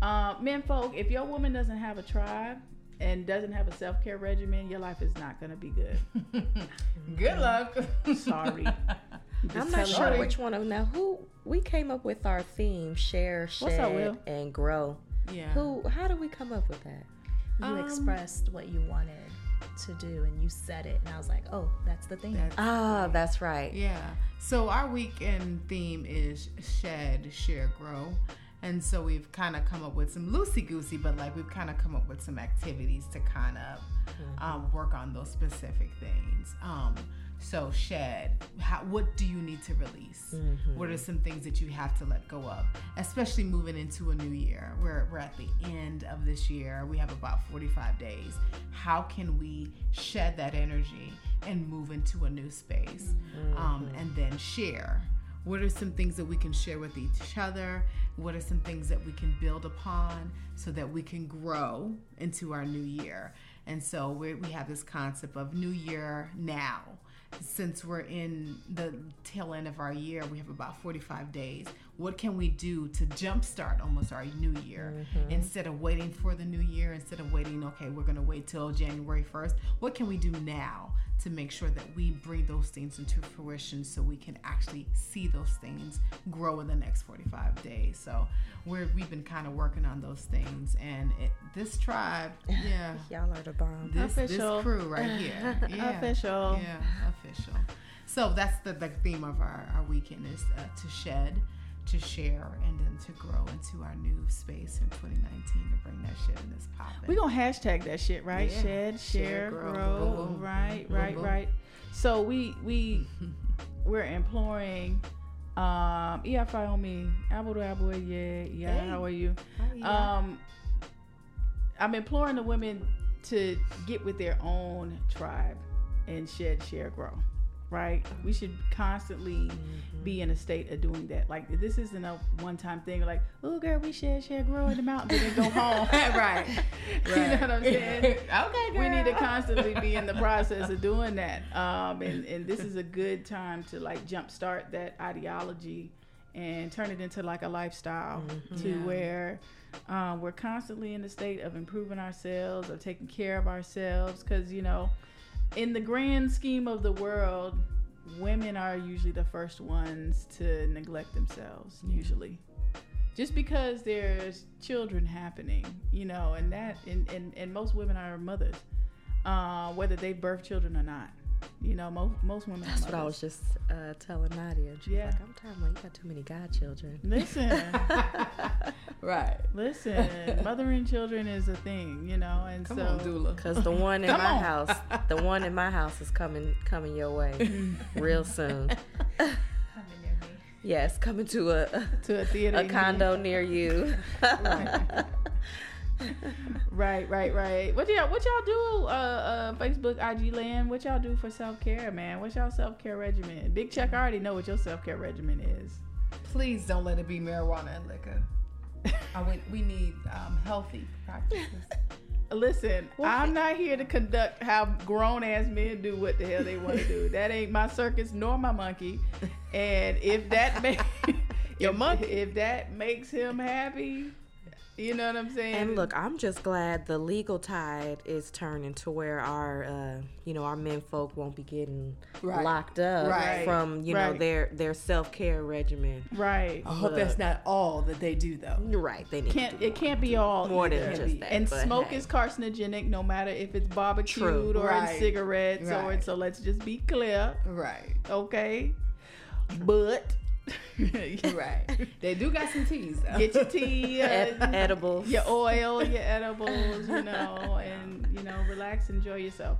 uh, men folk, if your woman doesn't have a tribe and doesn't have a self care regimen, your life is not gonna be good. (laughs) Good luck. Sorry. (laughs) I'm not sure you. which one of now who we came up with our theme share, What's shed, and grow. yeah. Who? How did we come up with that? you Um, expressed what you wanted to do and you said it and I was like, Oh, that's the thing. That's- Ah, that's right. Yeah. So our weekend theme is shed, share, grow. And so we've kind of come up with some loosey goosey, but like we've kind of come up with some activities to kind of um, work on those specific things. Um, so shed, how, what do you need to release? What are some things that you have to let go of? Especially moving into a new year. We're, we're at the end of this year. We have about 45 days. How can we shed that energy and move into a new space? Um, and then share. What are some things that we can share with each other? What are some things that we can build upon so that we can grow into our new year? And so we have this concept of new year now. Since we're in the tail end of our year, we have about 45 days. What can we do to jumpstart almost our new year instead of waiting for the new year? Instead of waiting, okay, we're going to wait till January 1st. What can we do now to make sure that we bring those things into fruition so we can actually see those things grow in the next 45 days. So we're we've been kind of working on those things, and it, this tribe, (laughs) yeah, Y'all are the bomb. this Official. this crew right here, (laughs) yeah, Official. yeah, official. So that's the, the theme of our, our weekend is uh, to shed, to share, and then to grow into our new space in 2019 to bring that shit in this pop. We're gonna hashtag that shit, right? Yeah. Shed, share, Share, grow, grow. Boom, right, Boom, right, boom. right. So we we (laughs) we're imploring um Iafiomi, Abu Abu yeah, yeah, how are you? Um I'm imploring the women to get with their own tribe and shed, share, grow. Right? We should constantly be in a state of doing that. Like this isn't a one time thing like, oh girl, we share, share, grow in the mountains and then go (laughs) home. right, (laughs) You know what I'm saying? (laughs) okay, girl. we need to constantly be in the process of doing that. Um, and, and this is a good time to like jumpstart that ideology and turn it into like a lifestyle to Yeah. where um, we're constantly in the state of improving ourselves, of taking care of ourselves. Because, you know, in the grand scheme of the world, women are usually the first ones to neglect themselves, usually just because there's children happening, you know, and that and, and, and most women are mothers, uh, whether they birth children or not. You know, most most women. That's are what I was just uh, telling Nadia. She's Yeah. like, I'm tired. Like, you got too many godchildren. Listen, (laughs) Right. Listen, mothering children is a thing, you know, and Come so on, doula. Cause the one in my on. house, the one in my house is coming coming your way (laughs) real soon. Coming near me. Yes, coming to a to a theater, a near condo near you. Right, (laughs) right, right. Right. What y'all what y'all do? Uh, uh, Facebook, IG land. What y'all do for self care, man? What's y'all self care regimen? Big Chuck, I already know what your self care regimen is. Please don't let it be marijuana and liquor. Uh, we, we need um, healthy practices. (laughs) Listen, I'm not here to conduct how grown ass men do what the hell they want to do. That ain't my circus nor my monkey. And if that (laughs) ma- Your monkey. if that makes him happy, you know what I'm saying? And look, I'm just glad the legal tide is turning to where our, uh, you know, our men folk won't be getting Right. locked up Right. from, you know, their their self care regimen. right. I hope that's not all that they do, though. You're right. They need Can't to do it can't be all more than just that. And smoke hey. is carcinogenic, no matter if it's barbecued True. or in Right. cigarettes. Or so let's just be clear, Right. okay? But (laughs) Right. They do got some teas, though. get your tea, (laughs) uh, Ed- edibles. your oil, your edibles, you know, and you know, relax, enjoy yourself.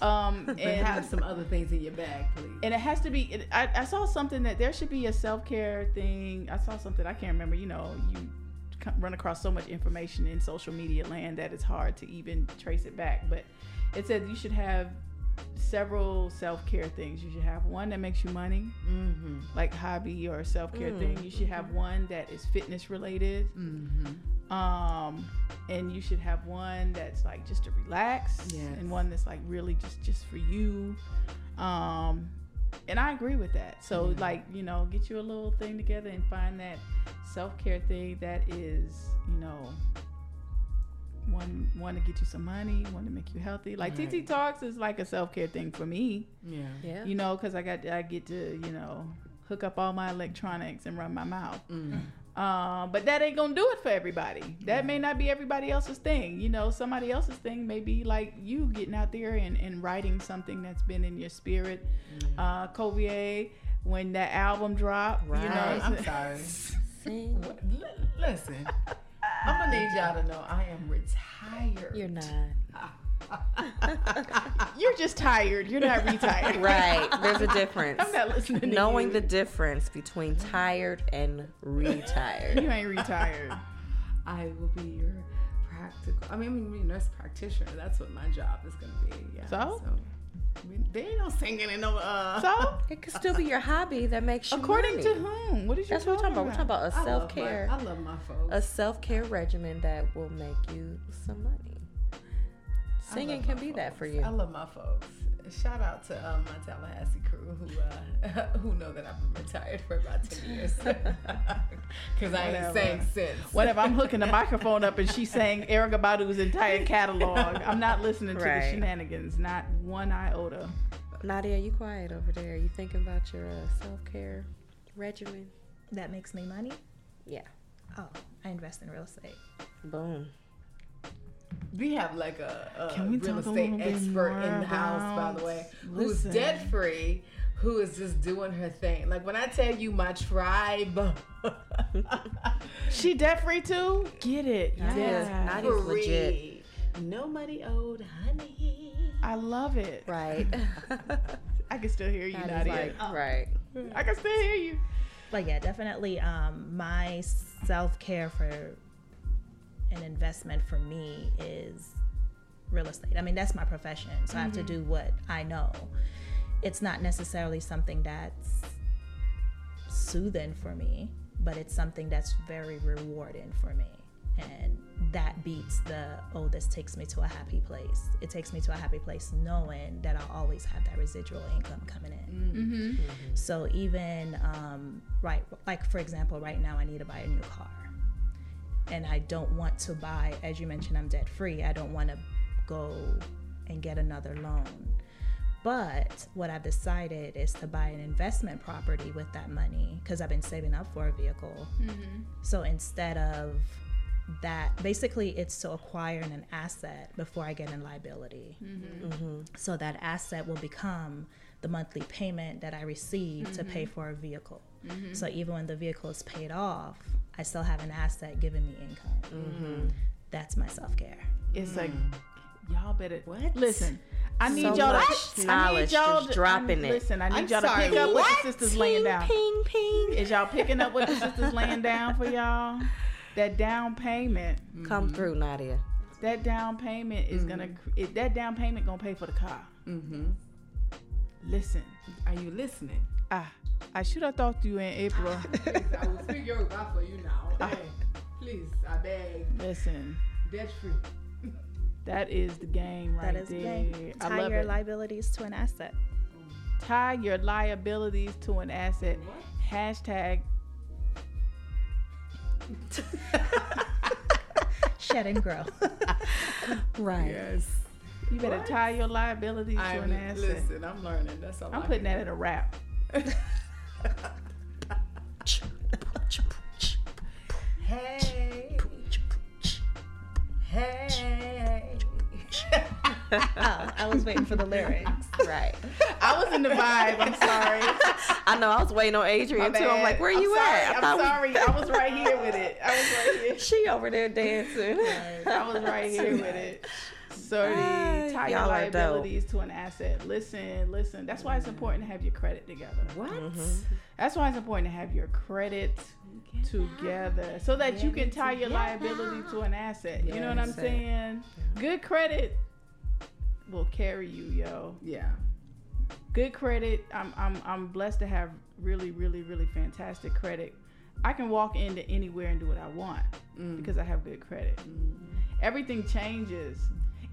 Um, But and have some other things in your bag, please. and it has to be. It, I, I saw something that there should be a self care thing. I saw something I can't remember. You know, you run across so much information in social media land that it's hard to even trace it back. But it said you should have several self care things. You should have one that makes you money, Mm-hmm. like hobby or self care thing. You should have one that is fitness related. Mm-hmm. Um, and you should have one that's like just to relax, Yes. and one that's like really just just for you. Um, and I agree with that. So like you know, get you a little thing together and find that self care thing that is you know one one to get you some money, one to make you healthy. Like TiTi Talks is like a self care thing for me. Yeah. Yeah. You know, because I got I get to you know hook up all my electronics and run my mouth. Um, but that ain't gonna do it for everybody. That may not be everybody else's thing. You know, somebody else's thing may be like you getting out there and, and writing something that's been in your spirit. Uh, Covier, when that album dropped, you know, I'm sorry. (laughs) L- listen, I'm gonna need y'all to know I am retired. You're not. (laughs) you're just tired. You're not retired. (laughs) Right. There's a difference. I'm not listening to Knowing you. the difference between tired and retired. You ain't retired. (laughs) I will be your practical. I mean, I'm gonna be a nurse practitioner. That's what my job is gonna be. Yeah. So? I mean, they ain't no singing and no. Uh, So, (laughs) It could still be your hobby that makes you according money. to whom? What is you That's what we're talking about. We're talking about a I love self care. I love my folks. a self care regimen that will make you some money. I Singing can my be that for you. I love my folks. Shout out to um, my Tallahassee crew who uh, (laughs) who know that I've been retired for about ten years (laughs) because I ain't Whatever. sang since. Whatever. I'm hooking the microphone up and she sang (laughs) Erykah Badu's entire catalog. I'm not listening to the shenanigans. Not one iota. Nadia, you quiet over there. You thinking about your uh, self care regimen? That makes me money. Yeah. Oh, I invest in real estate. Boom. We have like a, a Can we real talk a estate expert in the house, by the way, who's debt free, who is just doing her thing. Like when I tell you my tribe, She debt free too? Get it. Nadia's, Yeah. Nadia's legit. free, no money owed, honey. I love it. Right. (laughs) I can still hear you, Nadia's Nadia. like, right. I can still hear you. But yeah, definitely um, my self care for an investment for me is real estate. I mean, that's my profession. So I have to mm-hmm. do what I know. It's not necessarily something that's soothing for me, but it's something that's very rewarding for me. And that beats the, oh, this takes me to a happy place. It takes me to a happy place knowing that I'll always have that residual income coming in. Mm. Mm-hmm. So even um, right, like for example, right now I need to buy a new car, and I don't want to buy, as you mentioned, I'm debt free. I don't want to go and get another loan. But what I've decided is to buy an investment property with that money because I've been saving up for a vehicle. Mm-hmm. So instead of that, basically, it's to acquire an asset before I get in liability. Mm-hmm. Mm-hmm. So that asset will become the monthly payment that I receive to pay for a vehicle. So even when the vehicle is paid off, I still have an asset giving me income. Mm-hmm. That's my self care. It's like mm. y'all better What? listen. I need So y'all much to I need knowledge y'all just to, dropping I, it. Listen, I need I'm y'all sorry, to pick up what What? the sisters laying down. Ping, ping. Is y'all picking up what the sisters laying down for y'all? That down payment. Come mm-hmm. through, Nadia. That down payment is gonna. Mm-hmm. It, that down payment gonna pay for the car. Mm-hmm. Listen, Are you listening? ah, I should have talked to you in April. Please, (laughs) I will speak Yoruba for you now. Hey, please, I beg. Listen, Debt free. (laughs) that is the game right That is the there. game. I Tie love your it. liabilities to an asset. Tie your liabilities to an asset. Hashtag (laughs) Shed and grow. Right. Yes. You better tie your liabilities to I'm, an asset. listen, I'm learning. That's all I'm I putting can that in a rap. Hey. Hey. oh, I was waiting for the lyrics. Right. I was in the vibe. I'm sorry. I know. I was waiting on Adrian too. I'm like, where I'm you sorry. at? I I'm thought we- sorry. I was right here with it. I was right here. (laughs) She over there dancing. I was right here with it. (laughs) Sorry, Ah, tie your y'all are dope. liabilities to an asset. Listen, listen. That's why it's important to have your credit together. What? That's why it's important to have your credit together so that you can tie your liability to an asset. You know what I'm Yes. saying? Good credit will carry you, yo. Yeah. Good credit. I'm I'm I'm blessed to have really really really fantastic credit. I can walk into anywhere and do what I want because I have good credit. Everything changes.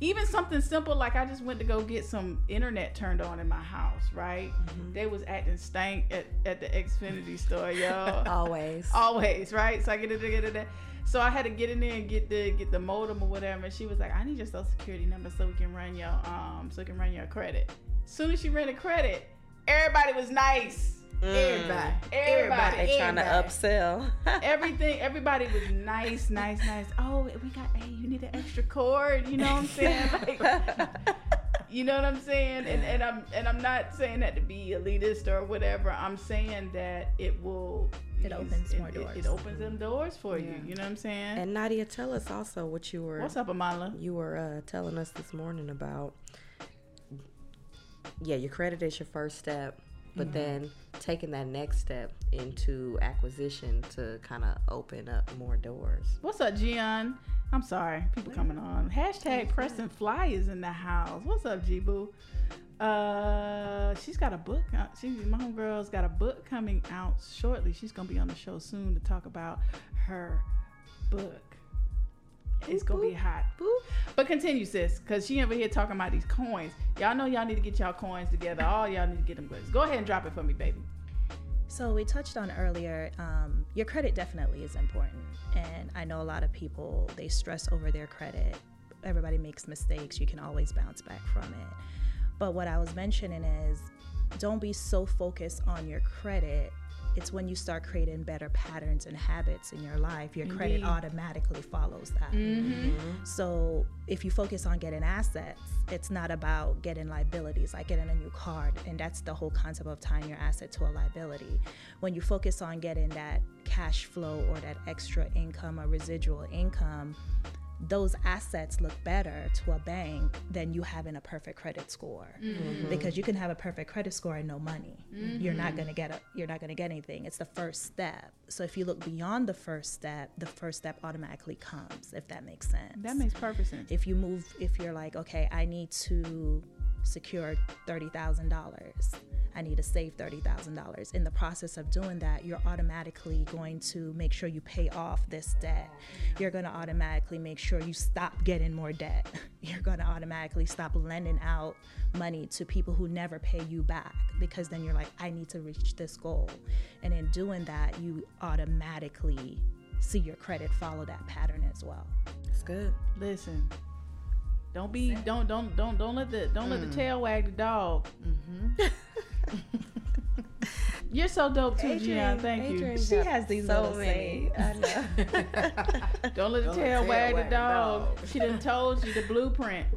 Even something simple like I just went to go get some internet turned on in my house, right? They was acting stank at, at the Xfinity store, y'all. (laughs) Always. (laughs) Always, right? So I get it, get it, so I had to get in there and get the get the modem or whatever. And she was like, "I need your social security number so we can run your um so we can run your credit." Soon as she ran the credit, everybody was nice. Everybody, everybody, They trying to upsell. Everything, (laughs) everybody was nice, nice, nice. Oh, we got, hey, you need an extra cord. You know what I'm saying? (laughs) Like, you know what I'm saying? And and I'm and I'm not saying that to be elitist or whatever. I'm saying that it will. It opens more doors. It, opens them doors for you. You know what I'm saying? and Nadia, tell us also what you were What's up, Amala? you were uh, telling us this morning about. Yeah, your credit is your first step, but Mm-hmm. then taking that next step into acquisition to kind of open up more doors. What's up, Gian? I'm sorry, people coming on. Hashtag Preston Fly is in the house. What's up, G Boo? Uh, she's got a book. She, my homegirl's got a book coming out shortly. She's gonna be on the show soon to talk about her book. It's gonna be hot. But continue, sis, because she over here talking about these coins. Y'all know y'all need to get y'all coins together. All y'all need to get them goods. Go ahead and drop it for me, baby. So we touched on earlier, um, your credit definitely is important, and I know a lot of people they stress over their credit. Everybody makes mistakes. You can always bounce back from it. But what I was mentioning is, don't be so focused on your credit. It's when you start creating better patterns and habits in your life, your credit Indeed. automatically follows that. Mm-hmm. Mm-hmm. So if you focus on getting assets, it's not about getting liabilities, like getting a new card. And that's the whole concept of tying your asset to a liability. When you focus on getting that cash flow or that extra income or residual income, those assets look better to a bank than you having a perfect credit score. Mm-hmm. Because you can have a perfect credit score and no money. You're not going to get a, you're not going to get anything. It's the first step. So if you look beyond the first step the first step automatically comes if that makes sense. That makes perfect sense. if you move if you're like okay i need to secure $30000 i need to save $30000 in the process of doing that you're automatically going to make sure you pay off this debt. You're going to automatically make sure you stop getting more debt. (laughs) You're going to automatically stop lending out money to people who never pay you back because then you're like i need to reach this goal. And in doing that you automatically see your credit follow that pattern as well. It's good. Listen. Don't be don't don't don't don't let the don't let the tail wag the dog. Mm-hmm. (laughs) You're so dope too, Gian. Thank you. She has these so little many. (laughs) I know. (laughs) Don't let the tail wag the dog. She done told you the blueprint.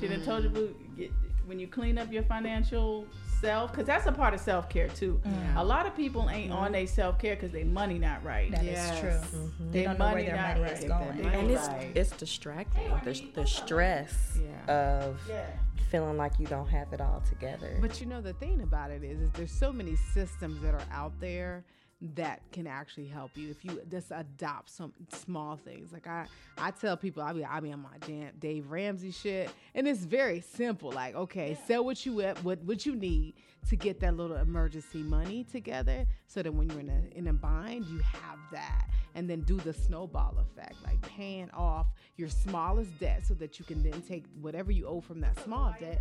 She done told you blue. Get, when you clean up your financial self, because that's a part of self care too. Yeah. A lot of people ain't on their self care because they money not right. That is Yes. true. Mm-hmm. They Their don't know where money their not money right. is going. And it's Right. it's distracting. The, the stress Yeah. of Yeah. feeling like you don't have it all together. But you know the thing about it is, is there's so many systems that are out there that can actually help you if you just adopt some small things. Like I, I tell people I be I be on my damn Dave Ramsey shit, and it's very simple. Like okay, sell what you what what you need to get that little emergency money together, so that when you're in a in a bind, you have that, and then do the snowball effect, like paying off your smallest debt, so that you can then take whatever you owe from that small debt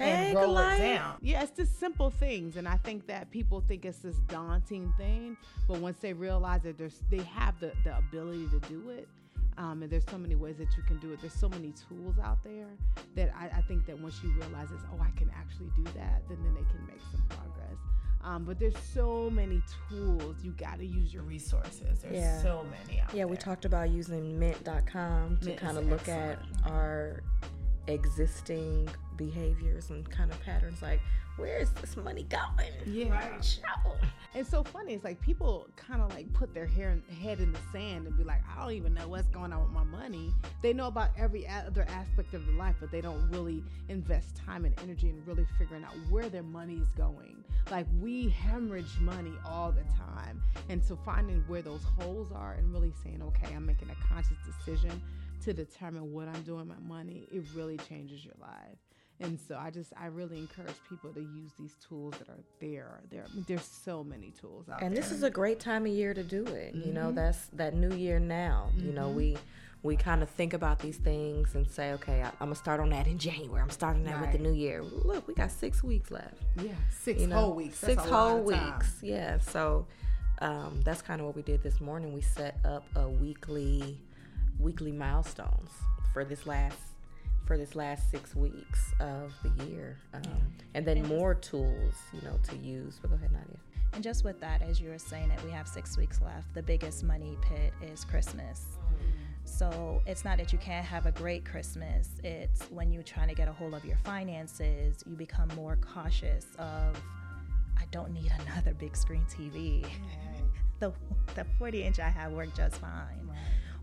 and roll Goliath. it down. Yeah, it's just simple things, and I think that people think it's this daunting thing, but once they realize that there's they have the the ability to do it, um, and there's so many ways that you can do it. There's so many tools out there that I, I think that once you realize it's oh I can actually do that, then then they can make some progress. Um, but there's so many tools. You got to use your resources. There's Yeah. so many out Yeah, there. we talked about using mint.com to Mint kind of look at our existing behaviors and kind of patterns like where is this money going? Yeah. Show. It's so funny. It's like people kind of like put their hair head in the sand and be like, I don't even know what's going on with my money. They know about every other aspect of their life, but they don't really invest time and energy in really figuring out where their money is going. Like we hemorrhage money all the time, and so finding where those holes are and really saying, okay, I'm making a conscious decision to determine what I'm doing with my money. It really changes your life. And so I just I really encourage people to use these tools that are there. There there's so many tools out there. And there. this is a great time of year to do it. You know, Mhm. that's that new year now. You know, Mhm. we we kind of think about these things and say, okay, I, I'm gonna start on that in January. I'm starting that with the new year. Look, we got six weeks left. Yeah, six you know, whole weeks. That's Six whole weeks. Yeah. So um, that's kind of what we did this morning. We set up a weekly weekly milestones for this last for this last six weeks of the year, um, and then And- more tools, you know, to use. But go ahead, Nadia. And just with that, as you were saying that we have six weeks left, the biggest money pit is Christmas. So it's not that you can't have a great Christmas. It's when you're trying to get a hold of your finances, you become more cautious of, I don't need (laughs) another big screen TV. the, the 40 inch I have worked just fine.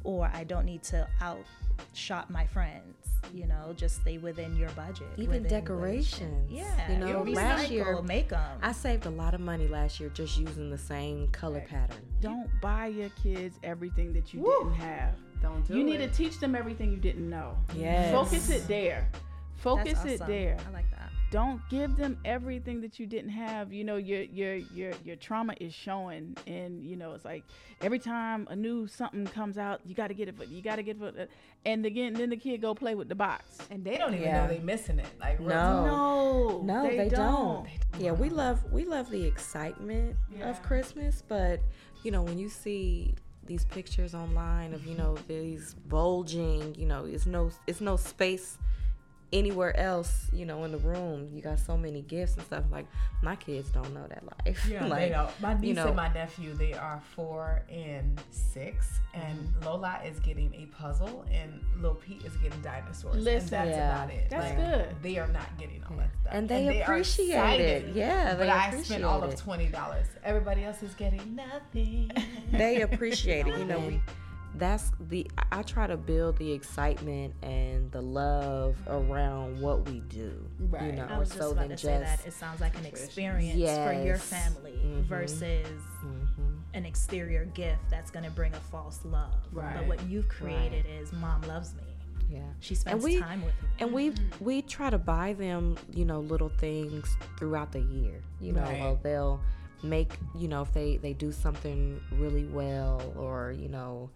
Or I don't need to out shop my friends, you know, just stay within your budget. Even within what- decorations. Yeah. You know, you last year recycle, make 'em. I saved a lot of money last year just using the same color pattern. Don't buy your kids everything that you didn't have. Don't do You need to teach them everything you didn't know. Yes. Focus it there. Focus That's it there. I like that. Don't give them everything that you didn't have. You know, your your your your trauma is showing, and you know it's like every time a new something comes out, you got to get it. For, you got to get it. For, and again, then the kid go play with the box. and they don't even Yeah. know they missing it. Like No. No, No, they, they don't. don't. Yeah, we love we love the excitement of Christmas, but you know when you see these pictures online of you know these bulging, you know, it's no it's no space anywhere else, you know, in the room. You got so many gifts and stuff. Like my kids don't know that life. Yeah, (laughs) like, they don't. My niece you know, and my nephew, they are four and six, and Mm-hmm. Lola is getting a puzzle, and Lil Pete is getting dinosaurs. and that's Yeah. about it. That's Like, good. They are not getting all that stuff, And they are appreciate it. excited. Yeah, but they I spent all of twenty dollars. Everybody else is getting nothing. they (laughs) appreciate it. You know, we that's the I try to build the excitement and the love around what we do. Right. You know, I was just so about than to say that just it sounds like an experience for your Yes. family Mhm. versus Mhm. an exterior gift that's going to bring a false love. But what you've created is mom loves me. yeah. She spends we- time with me. And we we try to buy them, you know, little things throughout the year. You know, Right. well, they'll make, you know, if they they do something really well, or you know,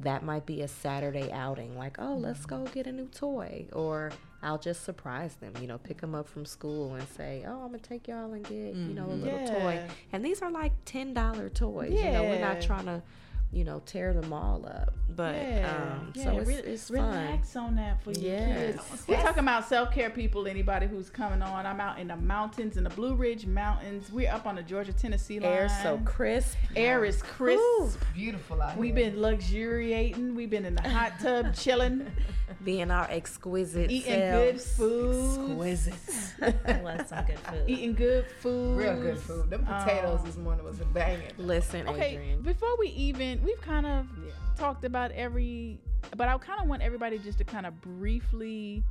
that might be a Saturday outing. Like, oh, let's go get a new toy, or I'll just surprise them. You know, pick them up from school and say, oh, I'm gonna take y'all and get, you know, a little toy. Mm-hmm. And these are like ten dollar toys. You know, we're not trying to you know, tear them all up. But um, so it's, re- it's fun. relax on that for your Yes. kids. We're talking about self care people. Anybody who's coming on, I'm out in the mountains, in the Blue Ridge Mountains. We're up on the Georgia Tennessee line. Air so crisp. Air is crisp. Beautiful out We've here. been luxuriating. We've been in the hot tub chilling, (laughs) Being our exquisite eating good food, Exquisite. (laughs) I love some good food. eating good food. real good food. Them potatoes this morning was a banging. Listen, Okay, Adrian. before we even, we've kind of talked about every, but I kind of want everybody just to kind of briefly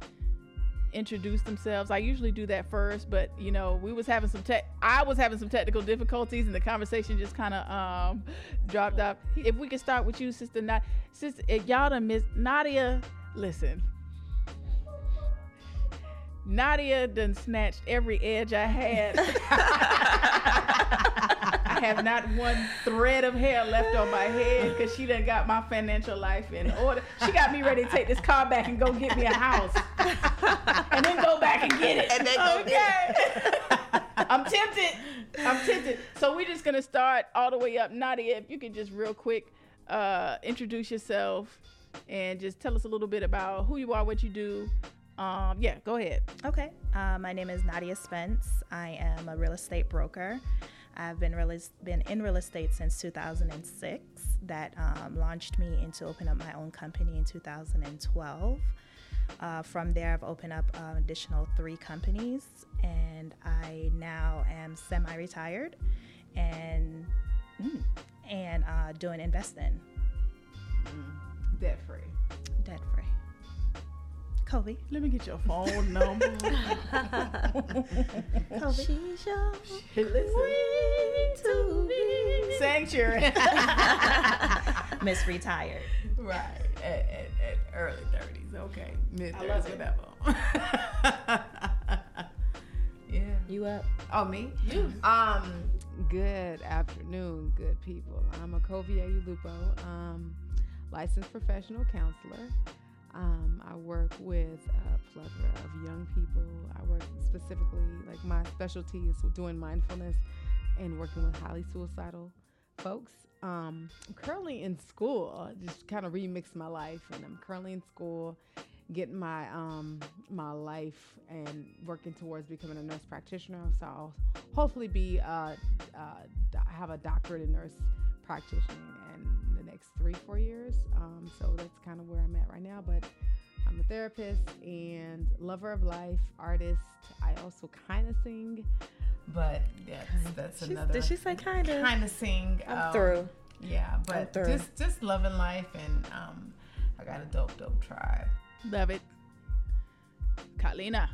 introduce themselves. I usually do that first, but you know, we was having some tech. I was having some technical difficulties, and the conversation just kind of um dropped off. If we could start with you, sister, not sister, if y'all done miss Nadia. Listen. Nadia done snatched every edge I had. I have not one thread of hair left on my head because she done got my financial life in order. She got me ready to take this car back and go get me a house. and then go back and get it. And then go okay. I'm tempted. I'm tempted. So we're just gonna start all the way up. Nadia, if you could just real quick uh, introduce yourself and just tell us a little bit about who you are, what you do. Um, yeah, go ahead. Okay. Uh, my name is Nadia Spence. I am a real estate broker. I've been real been in real estate since 2006. That um, launched me into open up my own company in 2012. Uh, from there, I've opened up an additional three companies, and I now am semi-retired and mm, and uh, doing investing, Debt free. debt free. Kobe. Let me get your phone number. (laughs) (laughs) Kobe. She's your Listen. Sanctuary. (laughs) Miss Retired. Right. At, at, at early 30s. Okay. Mid 30s, love it. whatever. yeah. You up? Oh, me? You. Um, good afternoon, good people. I'm a Kovia Ulukpo, um, licensed professional counselor. Um, I work with a plethora of young people. I work specifically, like my specialty is doing mindfulness and working with highly suicidal folks. Um, I'm currently in school. Just kind of remixed my life, and I'm currently in school, getting my um, my life and working towards becoming a nurse practitioner. So I'll hopefully be uh, uh, have a doctorate in nurse practitioning in the next three four years. Um, so that's kind of where I'm at right now. But I'm a therapist and lover of life, artist. I also kind of sing, but that's that's She's- another. did she say kinda? Kind of sing. I'm um, through. Yeah, but through. just just loving life, and um, I got a dope dope tribe. Love it. Kalena.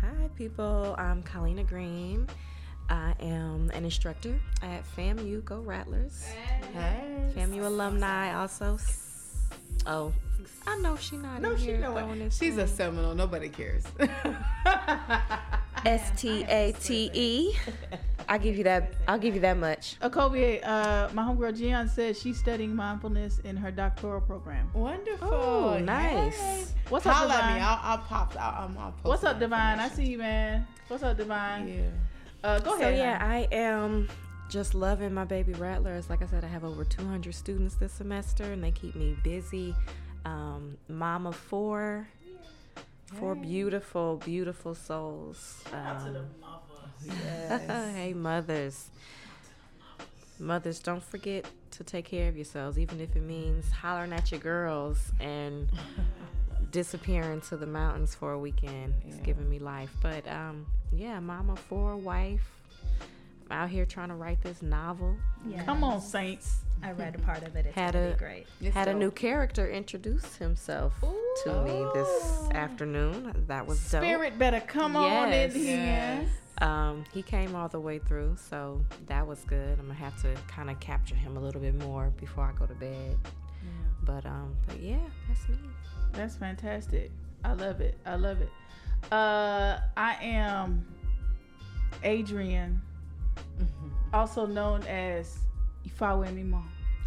Hi, people. I'm Kalena Green. I am an instructor at FAMU Go Rattlers. Hey, FAMU alumni also. Oh, I know she not no, in she here know throwing it. this She's a Seminole. Nobody cares. (laughs) S T A T E. I'll give you that. I'll give you that much. Okovie, uh, my homegirl Gian says she's studying mindfulness in her doctoral program. Wonderful. Oh, nice. Yay. What's up, Holla at Divine? me. I'll, I'll pop. I'll, I'll, I'll post What's up, Divine? I see you, man. What's up, Divine? Yeah. Uh, go So ahead. yeah, hon. I am just loving my baby rattlers. Like I said, I have over 200 students this semester, and they keep me busy. Um, mom of four, four beautiful, beautiful souls. Um, (laughs) hey, mothers. Mothers, don't forget to take care of yourselves, even if it means hollering at your girls and disappearing to the mountains for a weekend. It's giving me life. But um, yeah, mama four, wife. I'm out here trying to write this novel. Yeah. Come on, Saints. I read a part of it. It's Had a- be great. It's Had a new character introduce himself to me this afternoon. That was dope. Spirit better come on in here. Yes. Um, he came all the way through, so that was good. I'm gonna have to kind of capture him a little bit more before I go to bed. But um, but yeah, that's me. That's fantastic. I love it. I love it. Uh, I am Adrian, also known as Ifawe Mimo.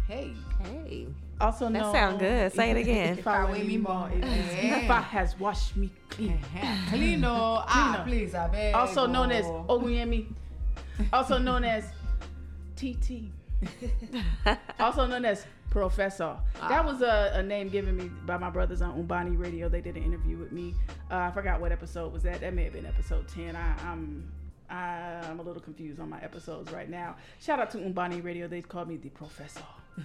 Hey. Hey, Also that known. sound good. Say it again. Ifawe Ifawe Mimo. Mimo. Ifa has washed me clean. Cleano. Ah, please, I beg. Also known as. Oguyemi. Also known as (laughs) TT. (laughs) also known as Professor. That was a, a name given me by my brothers on Umbani Radio. They did an interview with me. Uh, I forgot what episode was that. That may have been episode ten. I, I'm I'm a little confused on my episodes right now. Shout out to Umbani Radio. They called me the Professor. (laughs)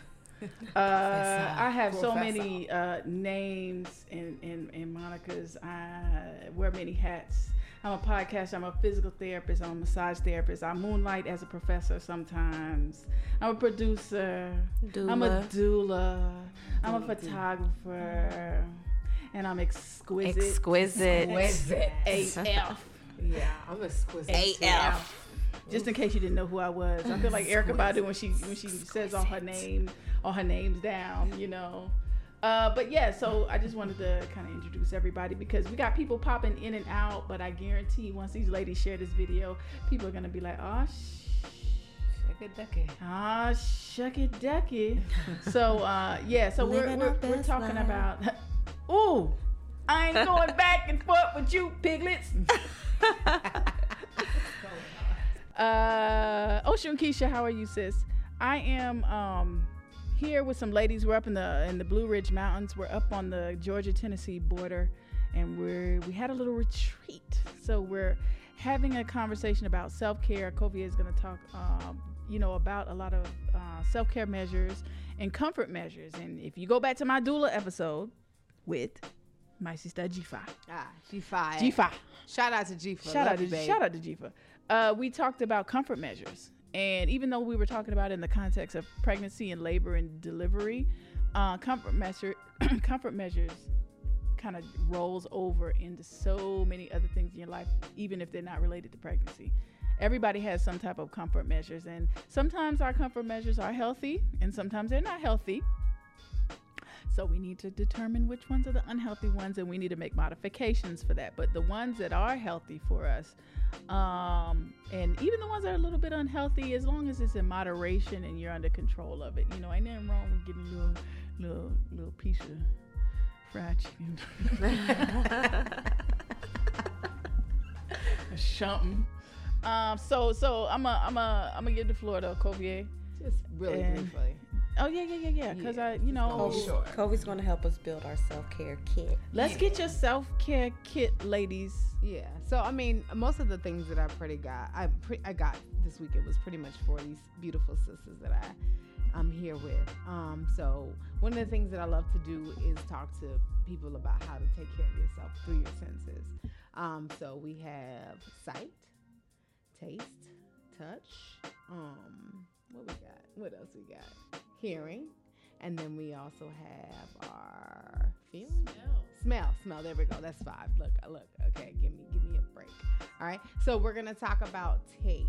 Uh, I have so many uh, names and, and, and monikers. I wear many hats. I'm a podcaster. I'm a physical therapist. I'm a massage therapist. I moonlight as a professor sometimes. I'm a producer. I'm a doula. I'm a photographer. And I'm exquisite. Exquisite. Exquisite. AF. Yeah, I'm exquisite. AF. Just in case you didn't know who I was, I feel like Erykah Badu when she when she says all her name, all her names down, you know. Uh, but yeah, so I just wanted to kind of introduce everybody because we got people popping in and out. But I guarantee once these ladies share this video, people are gonna be like, "Oh, Sugar ducky. ah, shuck it, ducky." (laughs) so uh, yeah, so we're we're, we're talking life. about. (laughs) Ooh, I ain't going (laughs) back and forth with you, piglets. Uh, Ocean Keisha, how are you, sis? I am um here with some ladies. We're up in the in the Blue Ridge Mountains. We're up on the Georgia Tennessee border, and we're we had a little retreat. So we're having a conversation about self care. Kovia is going to talk, um, you know, about a lot of uh, self care measures and comfort measures. And if you go back to my doula episode with my sister Jifa, Ah, G5. Jifa. Shout out to G5. Shout Love out to babe. shout out to Jifa. Uh, we talked about comfort measures, and even though we were talking about in the context of pregnancy and labor and delivery, uh, comfort measure (clears throat) comfort measures kind of rolls over into so many other things in your life, even if they're not related to pregnancy. Everybody has some type of comfort measures, and sometimes our comfort measures are healthy, and sometimes they're not healthy. So we need to determine which ones are the unhealthy ones, and we need to make modifications for that. But the ones that are healthy for us, um, and even the ones that are a little bit unhealthy, as long as it's in moderation and you're under control of it, you know, ain't nothing wrong with getting a little, little, little piece of fried chicken. (laughs) or something. Um, so, so I'm a, I'm a, I'm gonna give the floor to Covier. Just really And- briefly. Oh yeah, yeah, yeah, yeah. Cause I, you know, sure. Kobe's going to help us build our self care kit. let's get your self care kit, ladies. Yeah. So I mean, most of the things that I pretty got, I pre- I got this weekend was pretty much for these beautiful sisters that I I'm here with. Um, so one of the things that I love to do is talk to people about how to take care of yourself through your senses. Um, so we have sight, taste, touch. Um, what we got? What else we got? Hearing, and then we also have our feeling. Smell, smell. There we go. That's five. Look, look. Okay, give me, give me a break. All right. So we're gonna talk about taste.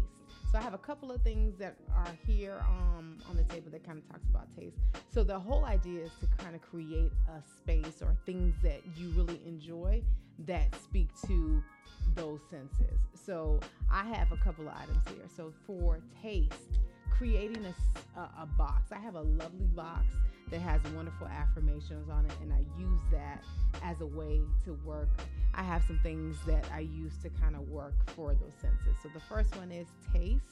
So I have a couple of things that are here um, on the table that kind of talks about taste. So the whole idea is to kind of create a space or things that you really enjoy that speak to those senses. So I have a couple of items here. So for taste, creating a a box. I have a lovely box that has wonderful affirmations on it, and I use that as a way to work. I have some things that I use to kind of work for those senses. So the first one is taste.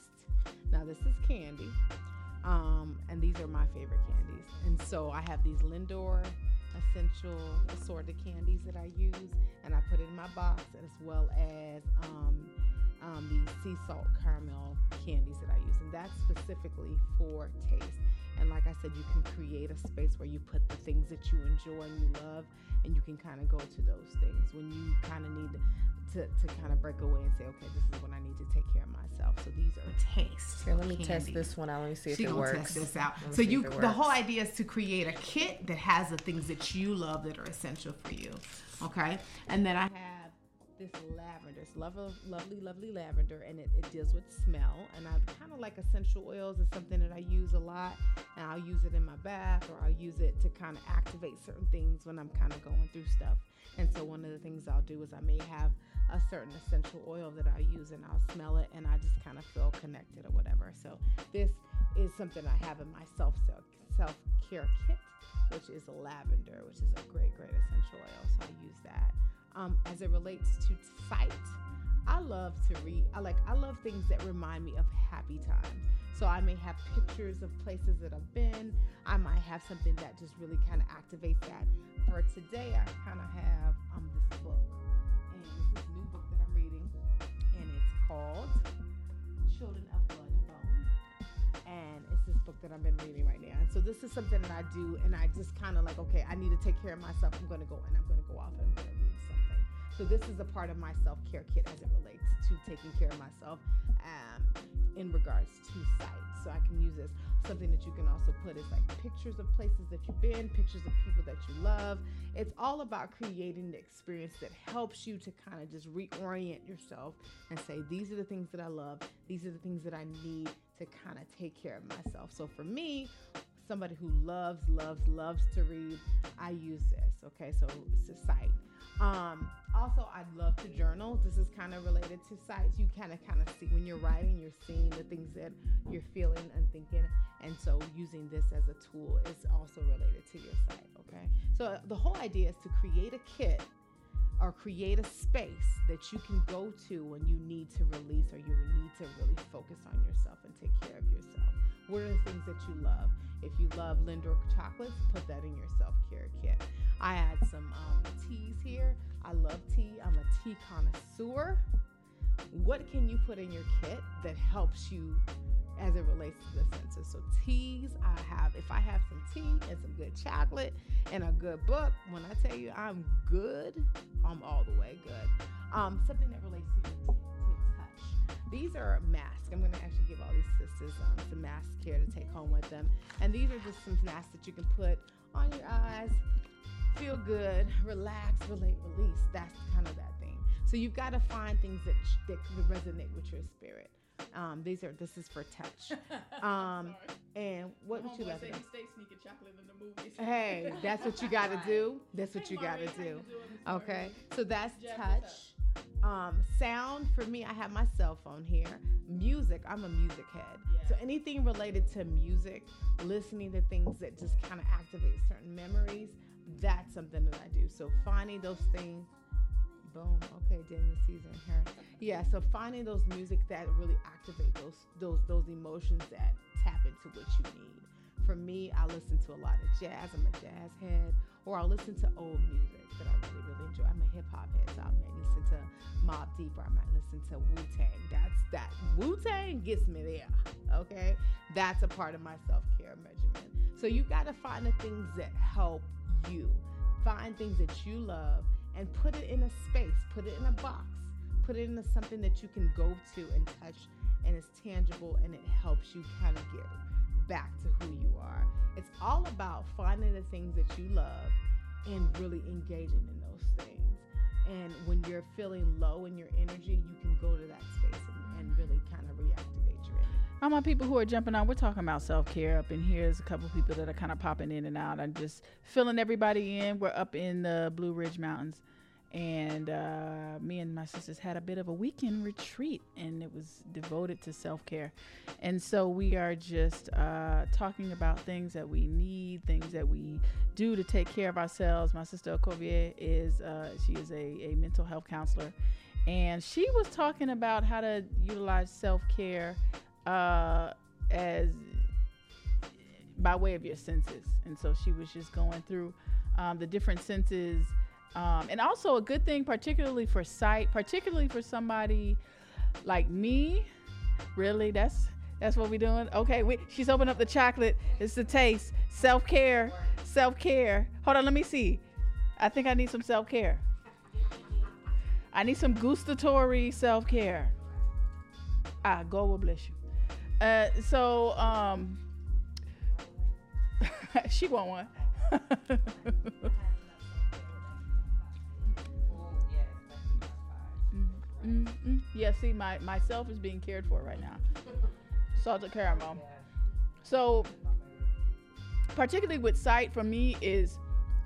Now this is candy, um, and these are my favorite candies. And so I have these Lindor essential assorted candies that I use, and I put it in my box, as well as um, um, these sea salt caramel candies that I use, and that's specifically for taste. And like I said, you can create a space where you put the things that you enjoy and you love, and you can kind of go to those things when you kind of need to, to kind of break away and say, okay, this is when I need to take care of myself. So these are taste. Here, let me test this one out. Let me see if She it works. test this out. So you, the whole idea is to create a kit that has the things that you love that are essential for you. Okay, and then I have this lavender. It's lovely, lovely, lovely lavender, and it, it deals with smell. And I kind of like essential oils. It's something that I use a lot, and I'll use it in my bath, or I'll use it to kind of activate certain things when I'm kind of going through stuff. And so one of the things I'll do is I may have a certain essential oil that I use, and I'll smell it, and I just kind of feel connected or whatever. So this is something I have in my self self care kit, which is lavender, which is a great, great essential oil. So I use that. Um, as it relates to sight, I love to read. I like I love things that remind me of happy times. So I may have pictures of places that I've been. I might have something that just really kind of activates that. For today, I kind of have um this book, and this is a new book that I'm reading, and it's called Children of Blood and Bone. And it's this book that I've been reading right now. And so this is something that I do, and I just kind of like, okay, I need to take care of myself. I'm to go and I'm to go off and I'm something. So this is a part of my self care kit as it relates to taking care of myself um, in regards to sight. So I can use this. Something that you can also put is like pictures of places that you've been, pictures of people that you love. It's all about creating the experience that helps you to kind of just reorient yourself and say, these are the things that I love, these are the things that I need to kind of take care of myself. So for me, somebody who loves, loves, loves to read, I use this. Okay, so it's a sight. Um, also, I'd love to journal. This is kind of related to sights. You kind of kind of see when you're writing, you're seeing the things that you're feeling and thinking, and so using this as a tool is also related to your sight. Okay, so the whole idea is to create a kit or create a space that you can go to when you need to release or you need to really focus on yourself and take care of yourself. What are the things that you love? If you love Lindor chocolates, put that in your self care kit. I add some um, teas here. I love tea. I'm a tea connoisseur. What can you put in your kit that helps you as it relates to the senses? So teas, I have. If I have some tea and some good chocolate and a good book, when I tell you I'm good, I'm all the way good. Um, something that relates to your. These are masks. I'm going to actually give all these sisters um, some masks here to take home with them. And these are just some masks that you can put on your eyes, feel good, relax, relate, release. That's kind of that thing. So you've got to find things that that resonate with your spirit. Um, these are this is for touch. (laughs) Um, and what would you he stay sneaking chocolate in the movies. Hey, that's what you got to do. (laughs) That's what you got to do. Okay, so that's touch. Um, sound for me, I have my cell phone here. Music, I'm a music head. So anything related to music, listening to things that just kind of activate certain memories, that's something that I do. So finding those things. Boom. Okay, Daniel Caesar and her. Yeah. So finding those music that really activate those those those emotions that tap into what you need. For me, I listen to a lot of jazz. I'm a jazz head, or I'll listen to old music that I really really enjoy. I'm a hip hop head, so I might listen to Mobb Deep, or I might listen to Wu Tang. That's that Wu Tang gets me there. Okay, that's a part of my self care regimen. So you got to find the things that help you. Find things that you love and put it in a space, put it in a box, put it into something that you can go to and touch and it's tangible and it helps you kind of get back to who you are. It's all about finding the things that you love and really engaging in those things. And when you're feeling low in your energy, you can go to that space and, and really kind of reactivate your energy. All my people who are jumping on, we're talking about self care up in here. There's a couple people that are kind of popping in and out. I'm just filling everybody in. We're up in the Blue Ridge Mountains, and uh, me and my sisters had a bit of a weekend retreat, and it was devoted to self care. And so we are just uh, talking about things that we need, things that we do to take care of ourselves. My sister Okovie is uh, she is a, a mental health counselor, and she was talking about how to utilize self care uh, as by way of your senses. And so she was just going through um, the different senses. Um, and also a good thing, particularly for sight, particularly for somebody like me. Really, that's that's what we're doing. Okay, we, she's opened up the chocolate. It's the taste. Self care. Self care. Hold on, let me see. I think I need some self care. I need some gustatory self care. Ah, God will bless you. Uh, so um, (laughs) she want one. (laughs) Mm, mm. Yeah, see, my myself is being cared for right now. Salted caramel. So, particularly with sight, for me is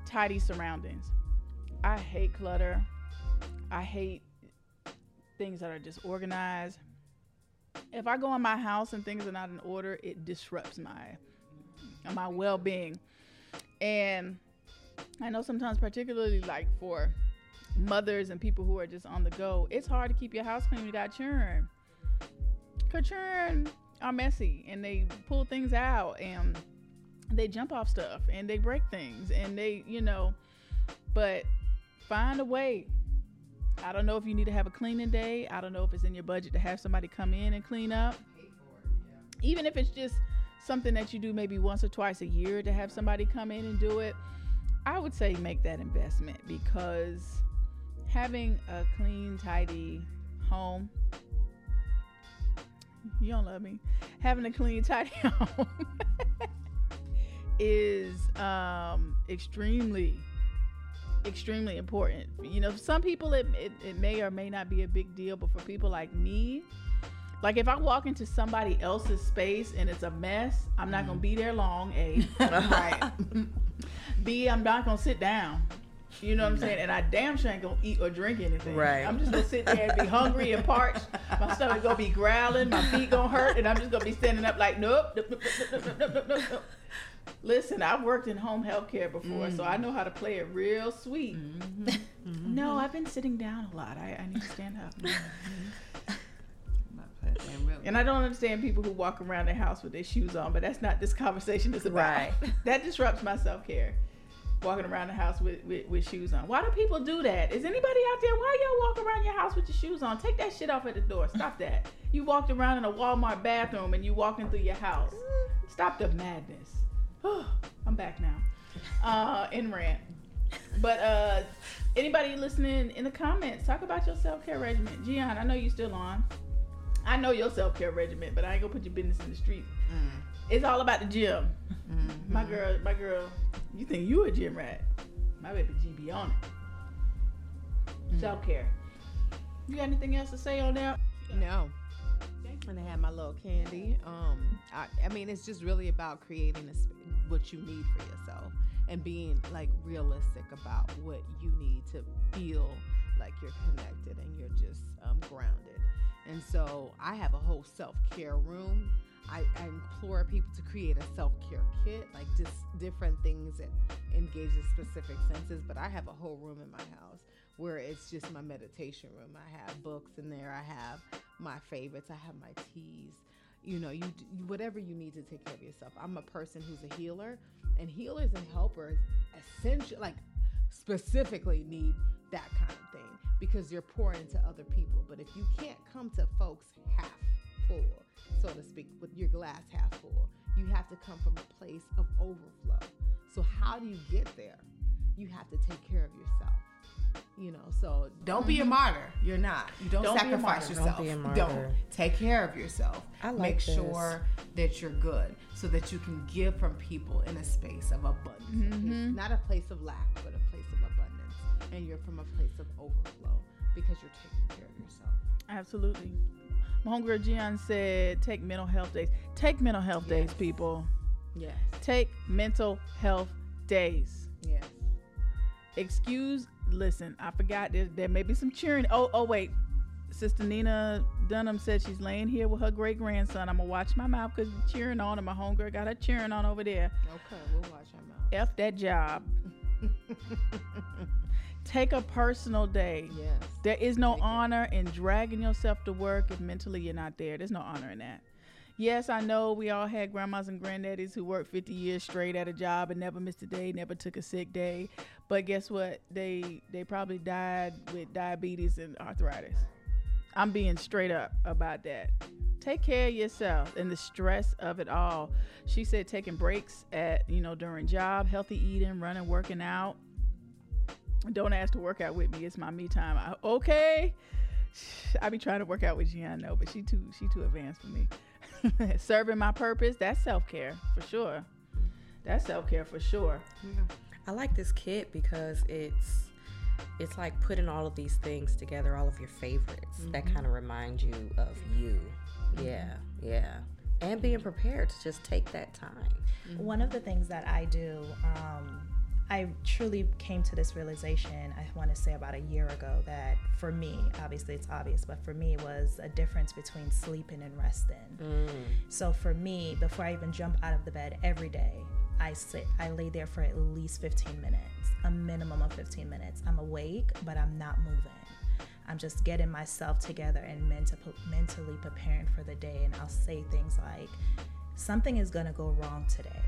tidy surroundings. I hate clutter. I hate things that are disorganized. If I go in my house and things are not in order, it disrupts my my well-being. And I know sometimes, particularly like for mothers and people who are just on the go, it's hard to keep your house clean. You got children. Cause children are messy and they pull things out and they jump off stuff and they break things and they, you know, but find a way. I don't know if you need to have a cleaning day. I don't know if it's in your budget to have somebody come in and clean up. Even if it's just something that you do maybe once or twice a year to have somebody come in and do it, I would say make that investment because having a clean, tidy home. You don't love me. Having a clean, (laughs) tidy home is um, extremely, extremely important. You know, some people it, it, it may or may not be a big deal, but for people like me, like if I walk into somebody else's space and it's a mess, I'm not gonna mm. be there long. A, (laughs) right. (laughs) B, I'm not gonna sit down. You know what I'm mm. saying? And I damn sure ain't gonna eat or drink anything. Right. I'm just gonna sit there and be hungry and parched. My stomach gonna be growling. My feet gonna hurt, and I'm just gonna be standing up like, nope, nope, nope, nope, nope, nope, nope, nope, nope. Listen, I've worked in home health care before, so I mm. know how to play it real sweet. Mm-hmm. (laughs) No, I've been sitting down a lot. I, I need to stand up. Mm-hmm. And I don't understand people who walk around their house with their shoes on, but that's not this conversation is about. Right. (laughs) that disrupts my self care. Walking around the house with, with, with shoes on. Why do people do that? Is anybody out there? Why y'all walk around your house with your shoes on? Take that shit off at the door. Stop that. You walked around in a Walmart bathroom and you walking through your house. Mm. Stop the madness. (gasps) I'm back now. Uh, in rant. But uh, anybody listening in the comments, talk about your self care regimen. Gian, I know you still on. I know your self care regimen, but I ain't gonna put your business in the street. It's all about the gym. My girl, my girl, you think you a gym rat? My baby G be on it. Self care. You got anything else to say on that? No. And I have my little candy. Um, I, I mean, it's just really about creating a, what you need for yourself and being like realistic about what you need to feel like you're connected and you're just um, grounded. And so I have a whole self care room. I, I implore people to create a self care kit, like just different things that engage the specific senses. But I have a whole room in my house where it's just my meditation room. I have books in there. I have my favorites. I have my teas. You know, you whatever you need to take care of yourself. I'm a person who's a healer, and healers and helpers essentially, like specifically, need that kind of thing because you're pouring into other people. But if you can't come to folks half full, so to speak, with your glass half full, you have to come from a place of overflow. So how do you get there? You have to take care of yourself. You know, so don't be a martyr. You're not. You don't, Don't sacrifice. Don't yourself. a Don't. Take care of yourself. I like Make this. sure that you're good so that you can give from people in a space of abundance. Mm-hmm. Not a place of lack, but a place of abundance. And you're from a place of overflow because you're taking care of yourself. Absolutely. My homegirl Gian said, take mental health days. Take mental health days, people. Yes. Take mental health days. Yes. Excuse, listen, I forgot there, there may be some cheering. Oh, oh, wait. Sister Nina Dunham said she's laying here with her great grandson. I'm going to watch my mouth because cheering on, and my homegirl got her cheering on over there. Okay, we'll watch our mouth. F that job. (laughs) Take a personal day. Yes. There is no Take it. honor in dragging yourself to work if mentally you're not there. There's no honor in that. Yes, I know we all had grandmas and granddaddies who worked 50 years straight at a job and never missed a day, never took a sick day. But guess what? They they probably died with diabetes and arthritis. I'm being straight up about that. Take care of yourself and the stress of it all. She said taking breaks at, you know, during job, healthy eating, running, working out. Don't ask to work out with me. It's my me time. I, okay. (sighs) I be trying to work out with Gian though, but she too she too advanced for me. (laughs) Serving my purpose, that's self care for sure. That's self care for sure. I like this kit because it's it's like putting all of these things together, all of your favorites that kind of remind you of you. Yeah, yeah. And being prepared to just take that time. One of the things that I do, um, I truly came to this realization, I want to say about a year ago, that for me, obviously it's obvious, but for me, it was a difference between sleeping and resting. Mm. So for me, before I even jump out of the bed every day, I sit, I lay there for at least 15 minutes, a minimum of 15 minutes. I'm awake, but I'm not moving. I'm just getting myself together and mental, mentally preparing for the day. And I'll say things like, something is going to go wrong today.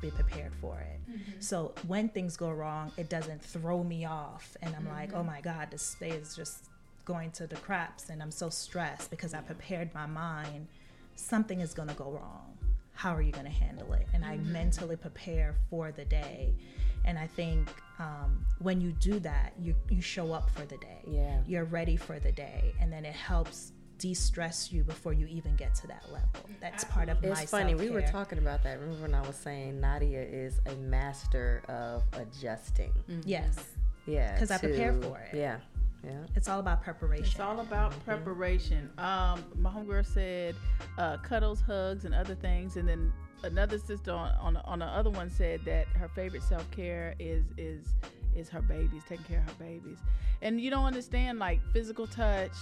Be prepared for it. Mm-hmm. So when things go wrong, it doesn't throw me off. And I'm like, mm-hmm. oh my God, this day is just going to the craps. And I'm so stressed because I prepared my mind. Something is going to go wrong. How are you going to handle it? And I mm-hmm. mentally prepare for the day. And I think um, when you do that, you, you show up for the day. Yeah. You're ready for the day. And then it helps de-stress you before you even get to that level. That's part of It's my funny. We were talking about that. Remember when I was saying Nadia is a master of adjusting. Yes. Yeah. Because I prepare for it. Yeah. Yeah. It's all about preparation. It's all about preparation. Um, my homegirl said uh, cuddles, hugs, and other things, and then another sister on on, on the other one said that her favorite self care is is is her babies, taking care of her babies. And you don't understand like physical touch,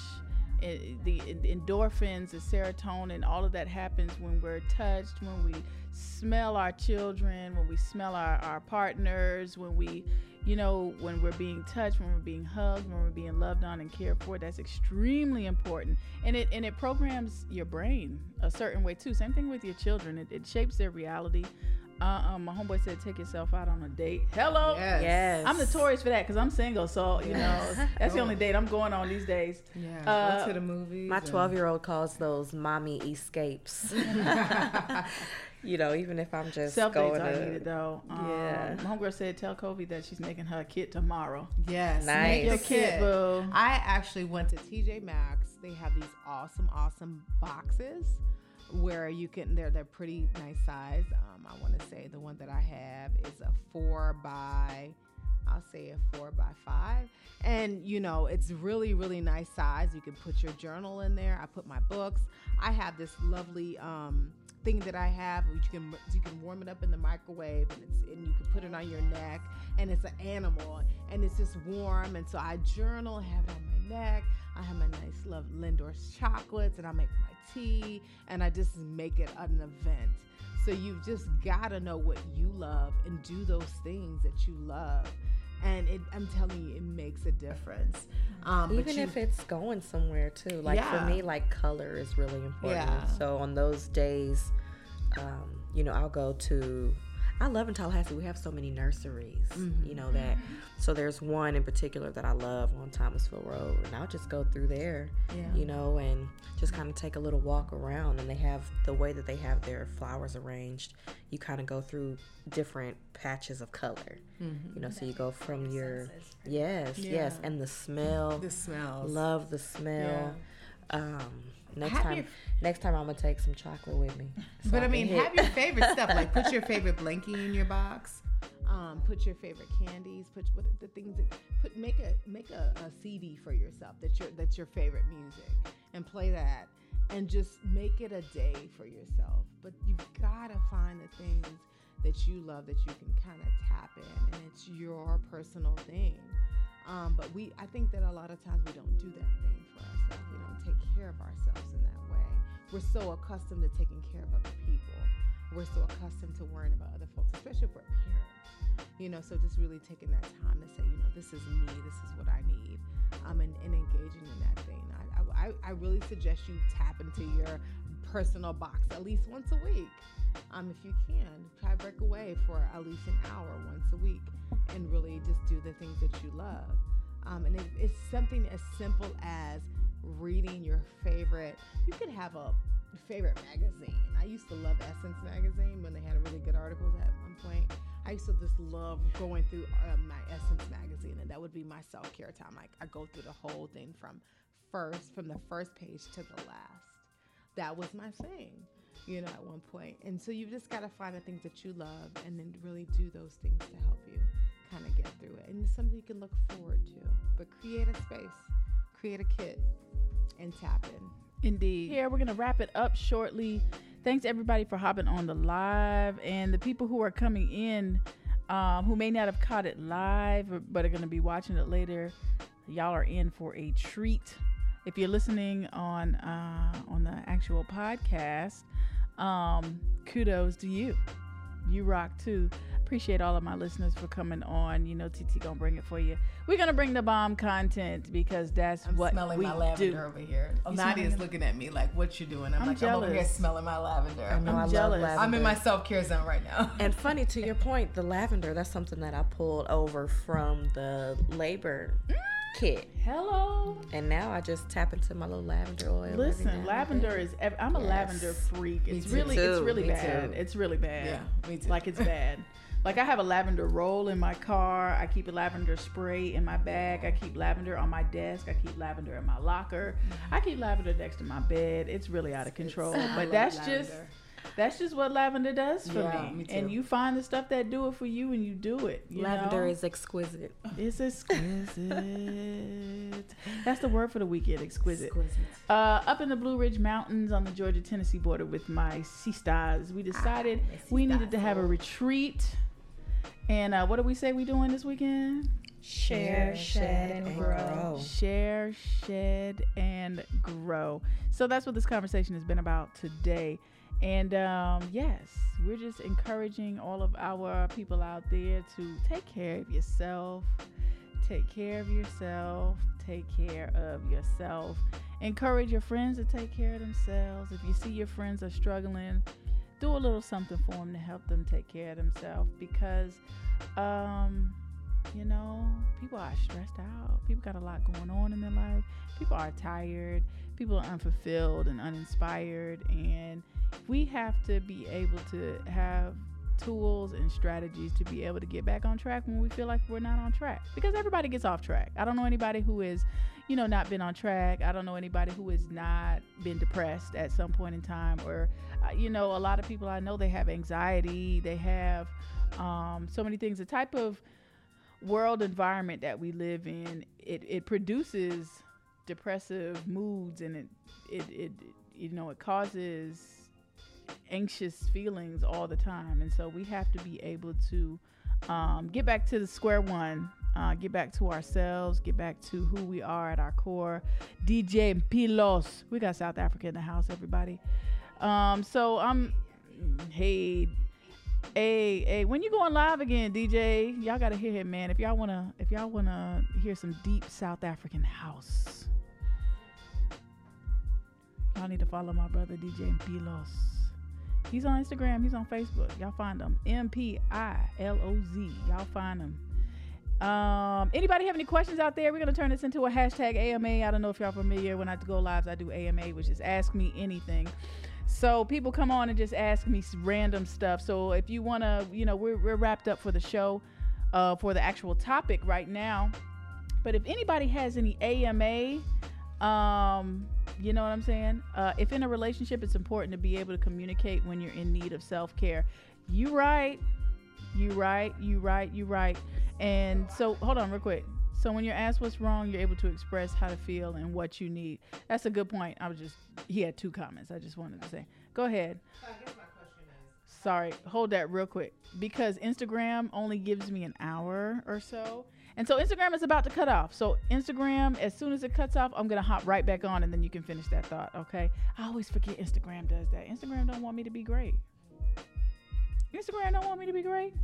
the endorphins, the serotonin, all of that happens when we're touched, when we smell our children, when we smell our, our partners, when we, you know, when we're being touched, when we're being hugged, when we're being loved on and cared for. That's extremely important. And it and it programs your brain a certain way too. Same thing with your children. It, it shapes their reality. Uh, um, my homeboy said, "Take yourself out on a date." Hello. Yes. Yes. I'm notorious for that because I'm single, so you know (laughs) that's the only date I'm going on these days. Yeah. Uh, to the movies. My and- 12 year old calls those mommy escapes. (laughs) you know, even if I'm just Self going dates are to. needed though. Um, Yeah. My homegirl said, "Tell Kobe that she's making her a kid tomorrow." Yes. Nice. make Your kid, kit. boo. I actually went to TJ Maxx. They have these awesome, awesome boxes where you can. They're they're pretty nice size. Um, I want to say the one that I have is a four by. I'll say a four by five. And you know, it's really, really nice size. You can put your journal in there. I put my books. I have this lovely um, thing that I have, which you can you can warm it up in the microwave, and it's and you can put it on your neck, and it's an animal, and it's just warm. And so I journal, have it on my neck. I have my nice love Lindor's chocolates, and I make my tea, and I just make it an event. So you've just gotta know what you love and do those things that you love. And it, I'm telling you, it makes a difference. Um, Even you- if it's going somewhere too. Like Yeah. for me, like color is really important. Yeah. So on those days, um, you know, I'll go to. I love in Tallahassee. We have so many nurseries. Mm-hmm. You know that. So there's one in particular that I love on Thomasville Road, and I'll just go through there. Yeah. You know, and just kind of take a little walk around. And they have the way that they have their flowers arranged. You kind of go through different patches of color. Mm-hmm. You know, so you go from your yes, yes, and the smell. the smell. Love the smell. Um, next Have time, your- next time I'm gonna take some chocolate with me. so But I can mean, hit. have your favorite stuff. Like put your favorite blankie in your box. Um, put your favorite candies. Put what the things that put make a make a, a CD for yourself that's your that's your favorite music and play that and just make it a day for yourself. But you've gotta find the things that you love that you can kind of tap in and it's your personal thing. Um, but we, I think that a lot of times we don't do that thing for ourselves. We're so accustomed to taking care of other people. We're so accustomed to worrying about other folks, especially if we're parents. You know, so just really taking that time to say, you know, this is me, this is what I need, um, and, and engaging in that thing. I, I, I really suggest you tap into your personal box at least once a week. Um, if you can, try break away for at least an hour once a week and really just do the things that you love. Um, and it, it's something as simple as reading your favorite. You could have a favorite magazine. I used to love Essence magazine when they had really good articles at one point. I used to just love going through um, my Essence magazine, and that would be my self care time. Like I go through the whole thing from first, from the first page to the last. That was my thing, you know, at one point. And so you've just got to find the things that you love, and then really do those things to help you kind of get through it. And it's something you can look forward to. But create a space, create a kit, and tap in. Indeed. Here, we're going to wrap it up shortly. Thanks everybody for hopping on the live and the people who are coming in um, who may not have caught it live but are going to be watching it later, y'all are in for a treat. If you're listening on uh, on the actual podcast, um, kudos to you. You rock too. Appreciate all of my listeners for coming on. You know, TiTi gonna bring it for you. We're gonna bring the bomb content because that's I'm what smelling we my lavender do. over here. Oh, you Nadia's looking at me like, "What you doing?" I'm, I'm like, "I'm over here jealous. smelling my lavender." I know I'm I love jealous. lavender. I'm in my self care zone right now. And (laughs) funny to your point, the lavender, that's something that I pulled over from the labor mm. Kit. Hello. And now I just tap into my little lavender oil. Listen, lavender is. ev- I'm a Yes. lavender freak. It's really, it's really me bad. too. It's really bad. Yeah, me too. Like it's bad. Like I have a lavender roll in my car. I keep a lavender spray in my bag. I keep lavender on my desk. I keep lavender in my locker. Mm-hmm. I keep lavender next to my bed. It's really out of control. But that's just. That's just what lavender does for Yeah, me. me And you find the stuff that do it for you, and you do it. you lavender know? is exquisite. It's exquisite. (laughs) That's the word for the weekend. Exquisite. Exquisite. Uh, up in the Blue Ridge Mountains on the Georgia Tennessee border with my sisters, we decided my we needed to have a retreat. And uh, what did we say we doing this weekend? Share, shed, and and grow. grow. Share, shed, and grow. So that's what this conversation has been about today. And um, yes, we're just encouraging all of our people out there to take care of yourself. Take care of yourself. Take care of yourself. Encourage your friends to take care of themselves. If you see your friends are struggling, do a little something for them to help them take care of themselves because, um, you know, people are stressed out. People got a lot going on in their life. People are tired. People are unfulfilled and uninspired. And we have to be able to have tools and strategies to be able to get back on track when we feel like we're not on track because everybody gets off track. I don't know anybody who is, you know, not been on track. I don't know anybody who has not been depressed at some point in time or uh, you know, a lot of people I know they have anxiety, they have um, so many things. The type of world environment that we live in, it, it produces depressive moods and it, it, it, you know, it causes anxious feelings all the time. And so we have to be able to um, get back to the square one, uh, get back to ourselves, get back to who we are at our core. DJ Mpiloz. We got South Africa in the house, everybody. Um, so I'm, hey, hey, hey, when you going live again, DJ? Y'all gotta hear him, man. If y'all wanna, if y'all wanna hear some deep South African house, y'all need to follow my brother DJ Mpiloz. He's on Instagram. He's on Facebook. Y'all find him. M P I L O Z. Y'all find him. Um, anybody have any questions out there? We're gonna turn this into a hashtag AMA. I don't know if y'all familiar. When I go lives, I do AMA, which is Ask Me Anything. So people come on and just ask me random stuff. So if you wanna, you know, we're we're wrapped up for the show, uh, for the actual topic right now. But if anybody has any AMA, um, you know what I'm saying? Uh, if in a relationship, it's important to be able to communicate when you're in need of self care. You right, you right, you right, you right. And so, hold on, real quick. So when you're asked what's wrong, you're able to express how to feel and what you need. That's a good point. I was just he had two comments. I just wanted to say. Go ahead. Sorry, hold that real quick because Instagram only gives me an hour or so. And so Instagram is about to cut off. So Instagram, as soon as it cuts off, I'm gonna hop right back on and then you can finish that thought. Okay. I always forget Instagram does that. Instagram don't want me to be great. Instagram don't want me to be great.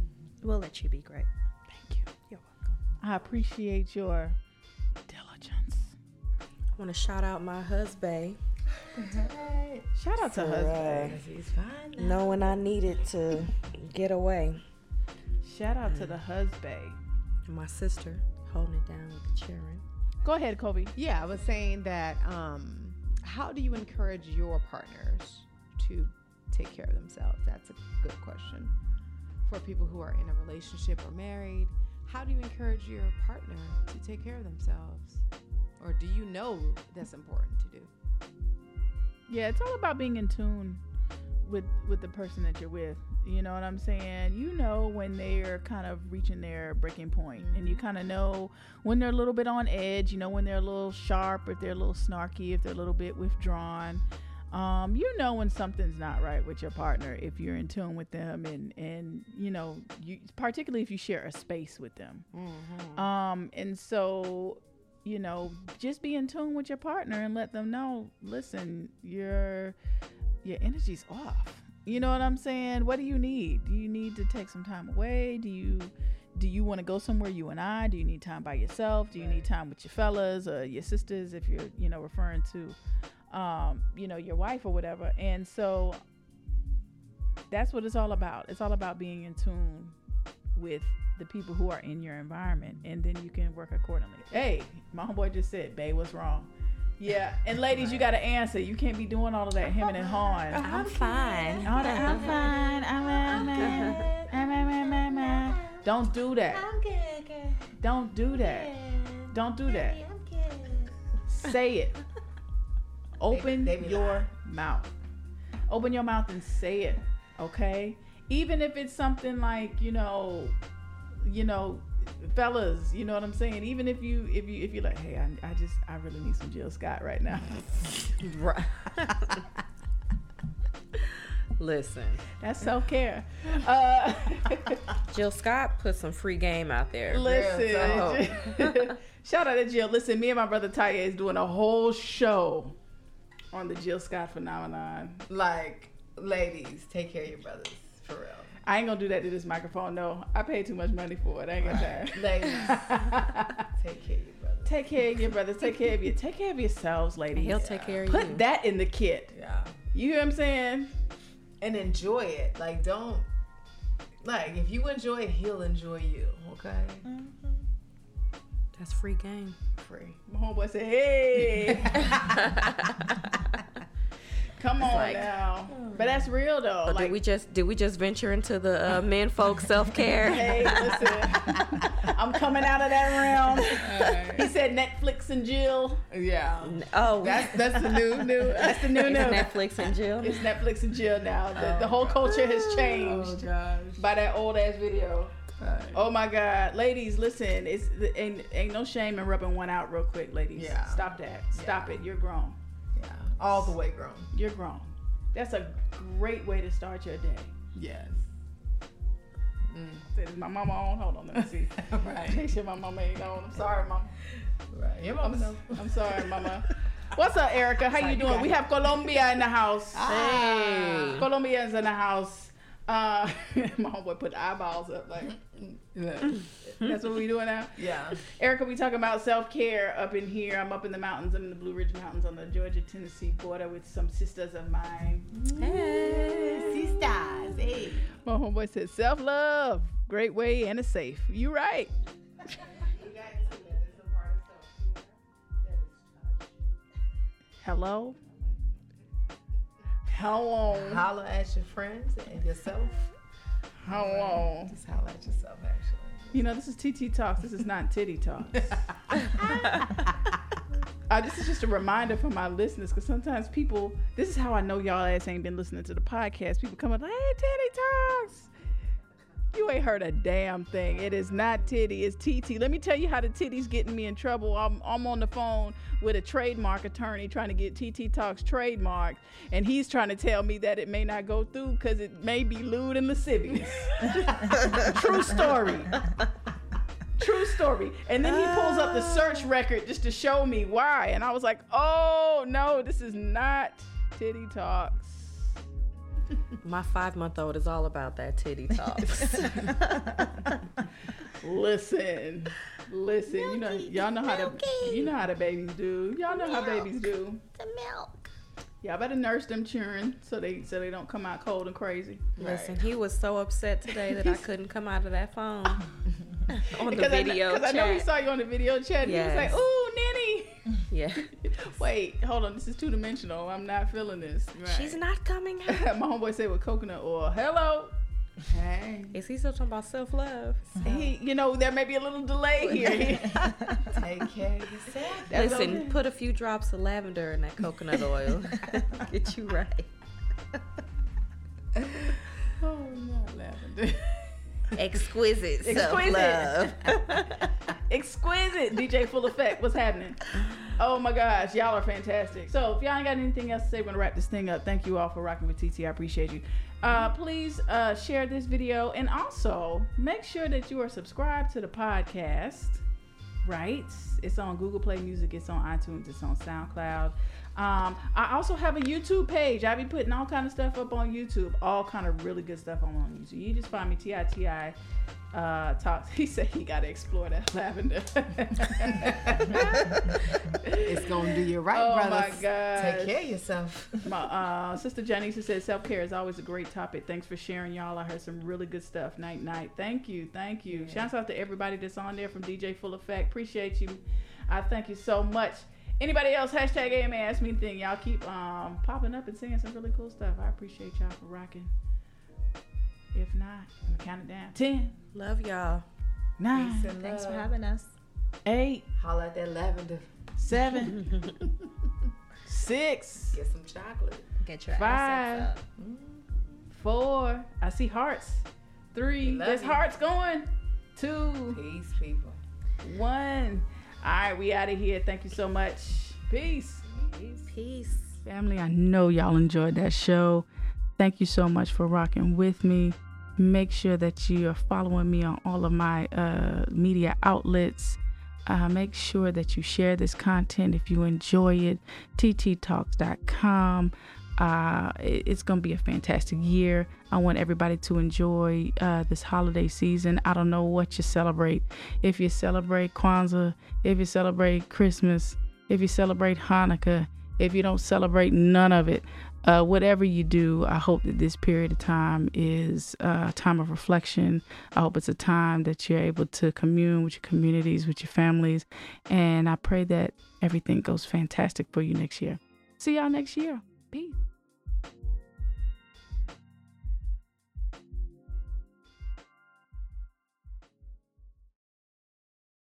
We'll let you be great. Thank you. You're welcome. I appreciate your diligence. I want to shout out my husband. (laughs) Shout out to husband. uh, He's fine. knowing I needed to get away. Shout out to the husband. And my sister holding it down with the children. Go ahead, Kobe. Yeah, I was saying that. Um, how do you encourage your partners to take care of themselves? That's a good question for people who are in a relationship or married. How do you encourage your partner to take care of themselves, or do you know that's important to do? Yeah, it's all about being in tune with with the person that you're with. You know what I'm saying? You know when they're kind of reaching their breaking point, and you kind of know when they're a little bit on edge. You know when they're a little sharp, if they're a little snarky, if they're a little bit withdrawn. um, you know when something's not right with your partner if you're in tune with them and and you know you particularly if you share a space with them um and so you know just be in tune with your partner and let them know listen your your energy's off you know what i'm saying? What do you need? Do you need to take some time away? Do you do you want to go somewhere you and i? Do you need time by yourself? Do you need time with your fellas or your sisters if you're you know referring to um you know your wife or whatever? And so that's what it's all about. It's all about being in tune with the people who are in your environment and then you can work accordingly. Hey my homeboy just said babe what's wrong yeah and ladies you got to answer. You can't be doing all of that hemming and hawing. I'm fine. all that i'm fine. i'm I'm- I'm- I'm- I'm- I'm- don't do that. I'm good, girl. don't do that. Don't do that. I'm good. say it. (laughs) Open they be your mouth. Open your mouth and say it okay? Even if it's something like you know you know fellas you know what i'm saying? Even if you if you if you're like hey i, I just i really need some jill scott right now. (laughs) Right. (laughs) Listen, that's self-care. (laughs) Uh Jill Scott put some free game out there. listen. Shout out to jill. Listen me and my brother Taya is doing a whole show on the jill scott phenomenon. Like, ladies, take care of your brothers for real. I ain't gonna do that to this microphone. No, I paid too much money for it. I ain't got time. Ladies, (laughs) take care of your brothers. take care of your brothers. Take care of you. Take care of yourselves, ladies. He'll take care of Put you. Put that in the kit. Yeah. You hear what I'm saying? And enjoy it. Like, don't. Like, if you enjoy it, he'll enjoy you. Okay? Mm-hmm. That's free game. Free. My homeboy said, "Hey, (laughs) (laughs) come on like- now." But that's real though. Or like, did we just did we just venture into the uh, men folk (laughs) self care? hey, listen, I'm coming out of that realm. He said Netflix and Jill. Yeah. oh, That's that's the new new. That's the new (laughs) it's new. Netflix and Jill. It's Netflix and Jill now. The, the whole culture has Oh changed gosh. by that old ass video. Oh my God, ladies, listen! It's ain't, ain't no shame in rubbing one out real quick, ladies. Yeah. Stop that. Stop it. You're grown. Yeah. All the way grown. You're grown. That's a great way to start your day. Yes. Is my mama on? Hold on, let me see. (laughs) Right. Make sure my mama ain't on. I'm sorry, mama. Right. Your mama knows. I'm sorry, (laughs) mama. What's up, Erica? How you doing? We have Colombia in the house. Hey. Colombians in the house. Uh, (laughs) my homeboy put the eyeballs up like (laughs) that's what we doing now. Yeah. Erica, we talking about self care up in here. I'm up in the mountains. I'm in the Blue Ridge Mountains on the Georgia Tennessee border with some sisters of mine. Hey, Sisters. Hey. My homeboy said self love, great way and it's safe. You right. (laughs) Hello. Hello. Holla at your friends and yourself. Hello. Just holla at yourself, actually. You know, this is TiTi Talks. This is not Titty Talks. (laughs) Uh, this is just a reminder for my listeners because sometimes people, this is how I know y'all ass ain't been listening to the podcast. People come up, like, hey, Titty Talks. You ain't heard a damn thing. It is not titty, it's TiTi. Let me tell you how the titty's getting me in trouble. I'm, I'm on the phone with a trademark attorney trying to get TiTi Talks trademark, and he's trying to tell me that it may not go through because it may be lewd and lascivious. (laughs) True story. True story. And then he pulls up the search ah. record just to show me why. And I was like, oh no, this is not Titty Talks. My five month old is all about that titty talks. (laughs) Listen, listen. You know, y'all know how to, you know how the babies do. Y'all know how babies do. the milk. Y'all better nurse them children so they so they don't come out cold and crazy. Listen, he was so upset today that I (laughs) couldn't come out of that phone (laughs) on the Because I, video because I know he saw you on the video chat. And He was like, Yes. "Ooh, Nanny." (laughs) yeah, Wait, hold on. This is two dimensional. I'm not feeling this. she's not coming (laughs) out. My homeboy said with coconut oil. Hello. Hey. Is he still talking about self love? He, you know, there may be a little delay (laughs) here. Take care of yourself. That's Listen, okay. put a few drops of lavender in that coconut oil. Get you right. oh, not lavender. Exquisite Exquisite. Exquisite. DJ Full Effect. What's happening? Oh my gosh, y'all are fantastic. So if y'all ain't got anything else to say, we're gonna wrap this thing up. Thank you all for rocking with TiTi. I appreciate you. Uh, please uh, share this video and also make sure that you are subscribed to the podcast. Right? It's on Google Play Music. It's on iTunes. It's on SoundCloud. Um, I also have a YouTube page. I be putting all kind of stuff up on YouTube. All kind of really good stuff on YouTube. You just find me T I T I uh talks. (laughs) He said he gotta explore that (laughs) lavender. It's gonna do you right, oh brothers. my god Take care of yourself. my uh sister Janice said self-care is always a great topic. Thanks for sharing y'all. I heard some really good stuff. Night night. Thank you thank you. Shouts out to everybody that's on there from dj full effect. Appreciate you. I thank you so much anybody else hashtag AMA ask me anything y'all keep um popping up and saying some really cool stuff i appreciate y'all for rocking if not i'm gonna count it down 10 Love y'all. nine Peace and Thanks for having us. eight Holla at that lavender. seven (laughs) six Get some chocolate. Get your Five. assets up. four i see hearts three Love there's you. hearts going two Peace, people. one all right we out of here. Thank you so much. Peace. Peace. family i know y'all enjoyed that show. Thank you so much for rocking with me. Make sure that you are following me on all of my uh, media outlets. Uh, make sure that you share this content if you enjoy it. tititalks.com uh, it's going to be a fantastic year. I want everybody to enjoy uh, this holiday season. I don't know what you celebrate. If you celebrate Kwanzaa, if you celebrate Christmas, if you celebrate Hanukkah, if you don't celebrate none of it, uh, whatever you do, I hope that this period of time is a time of reflection. I hope it's a time that you're able to commune with your communities, with your families. And I pray that everything goes fantastic for you next year. See y'all next year. Peace.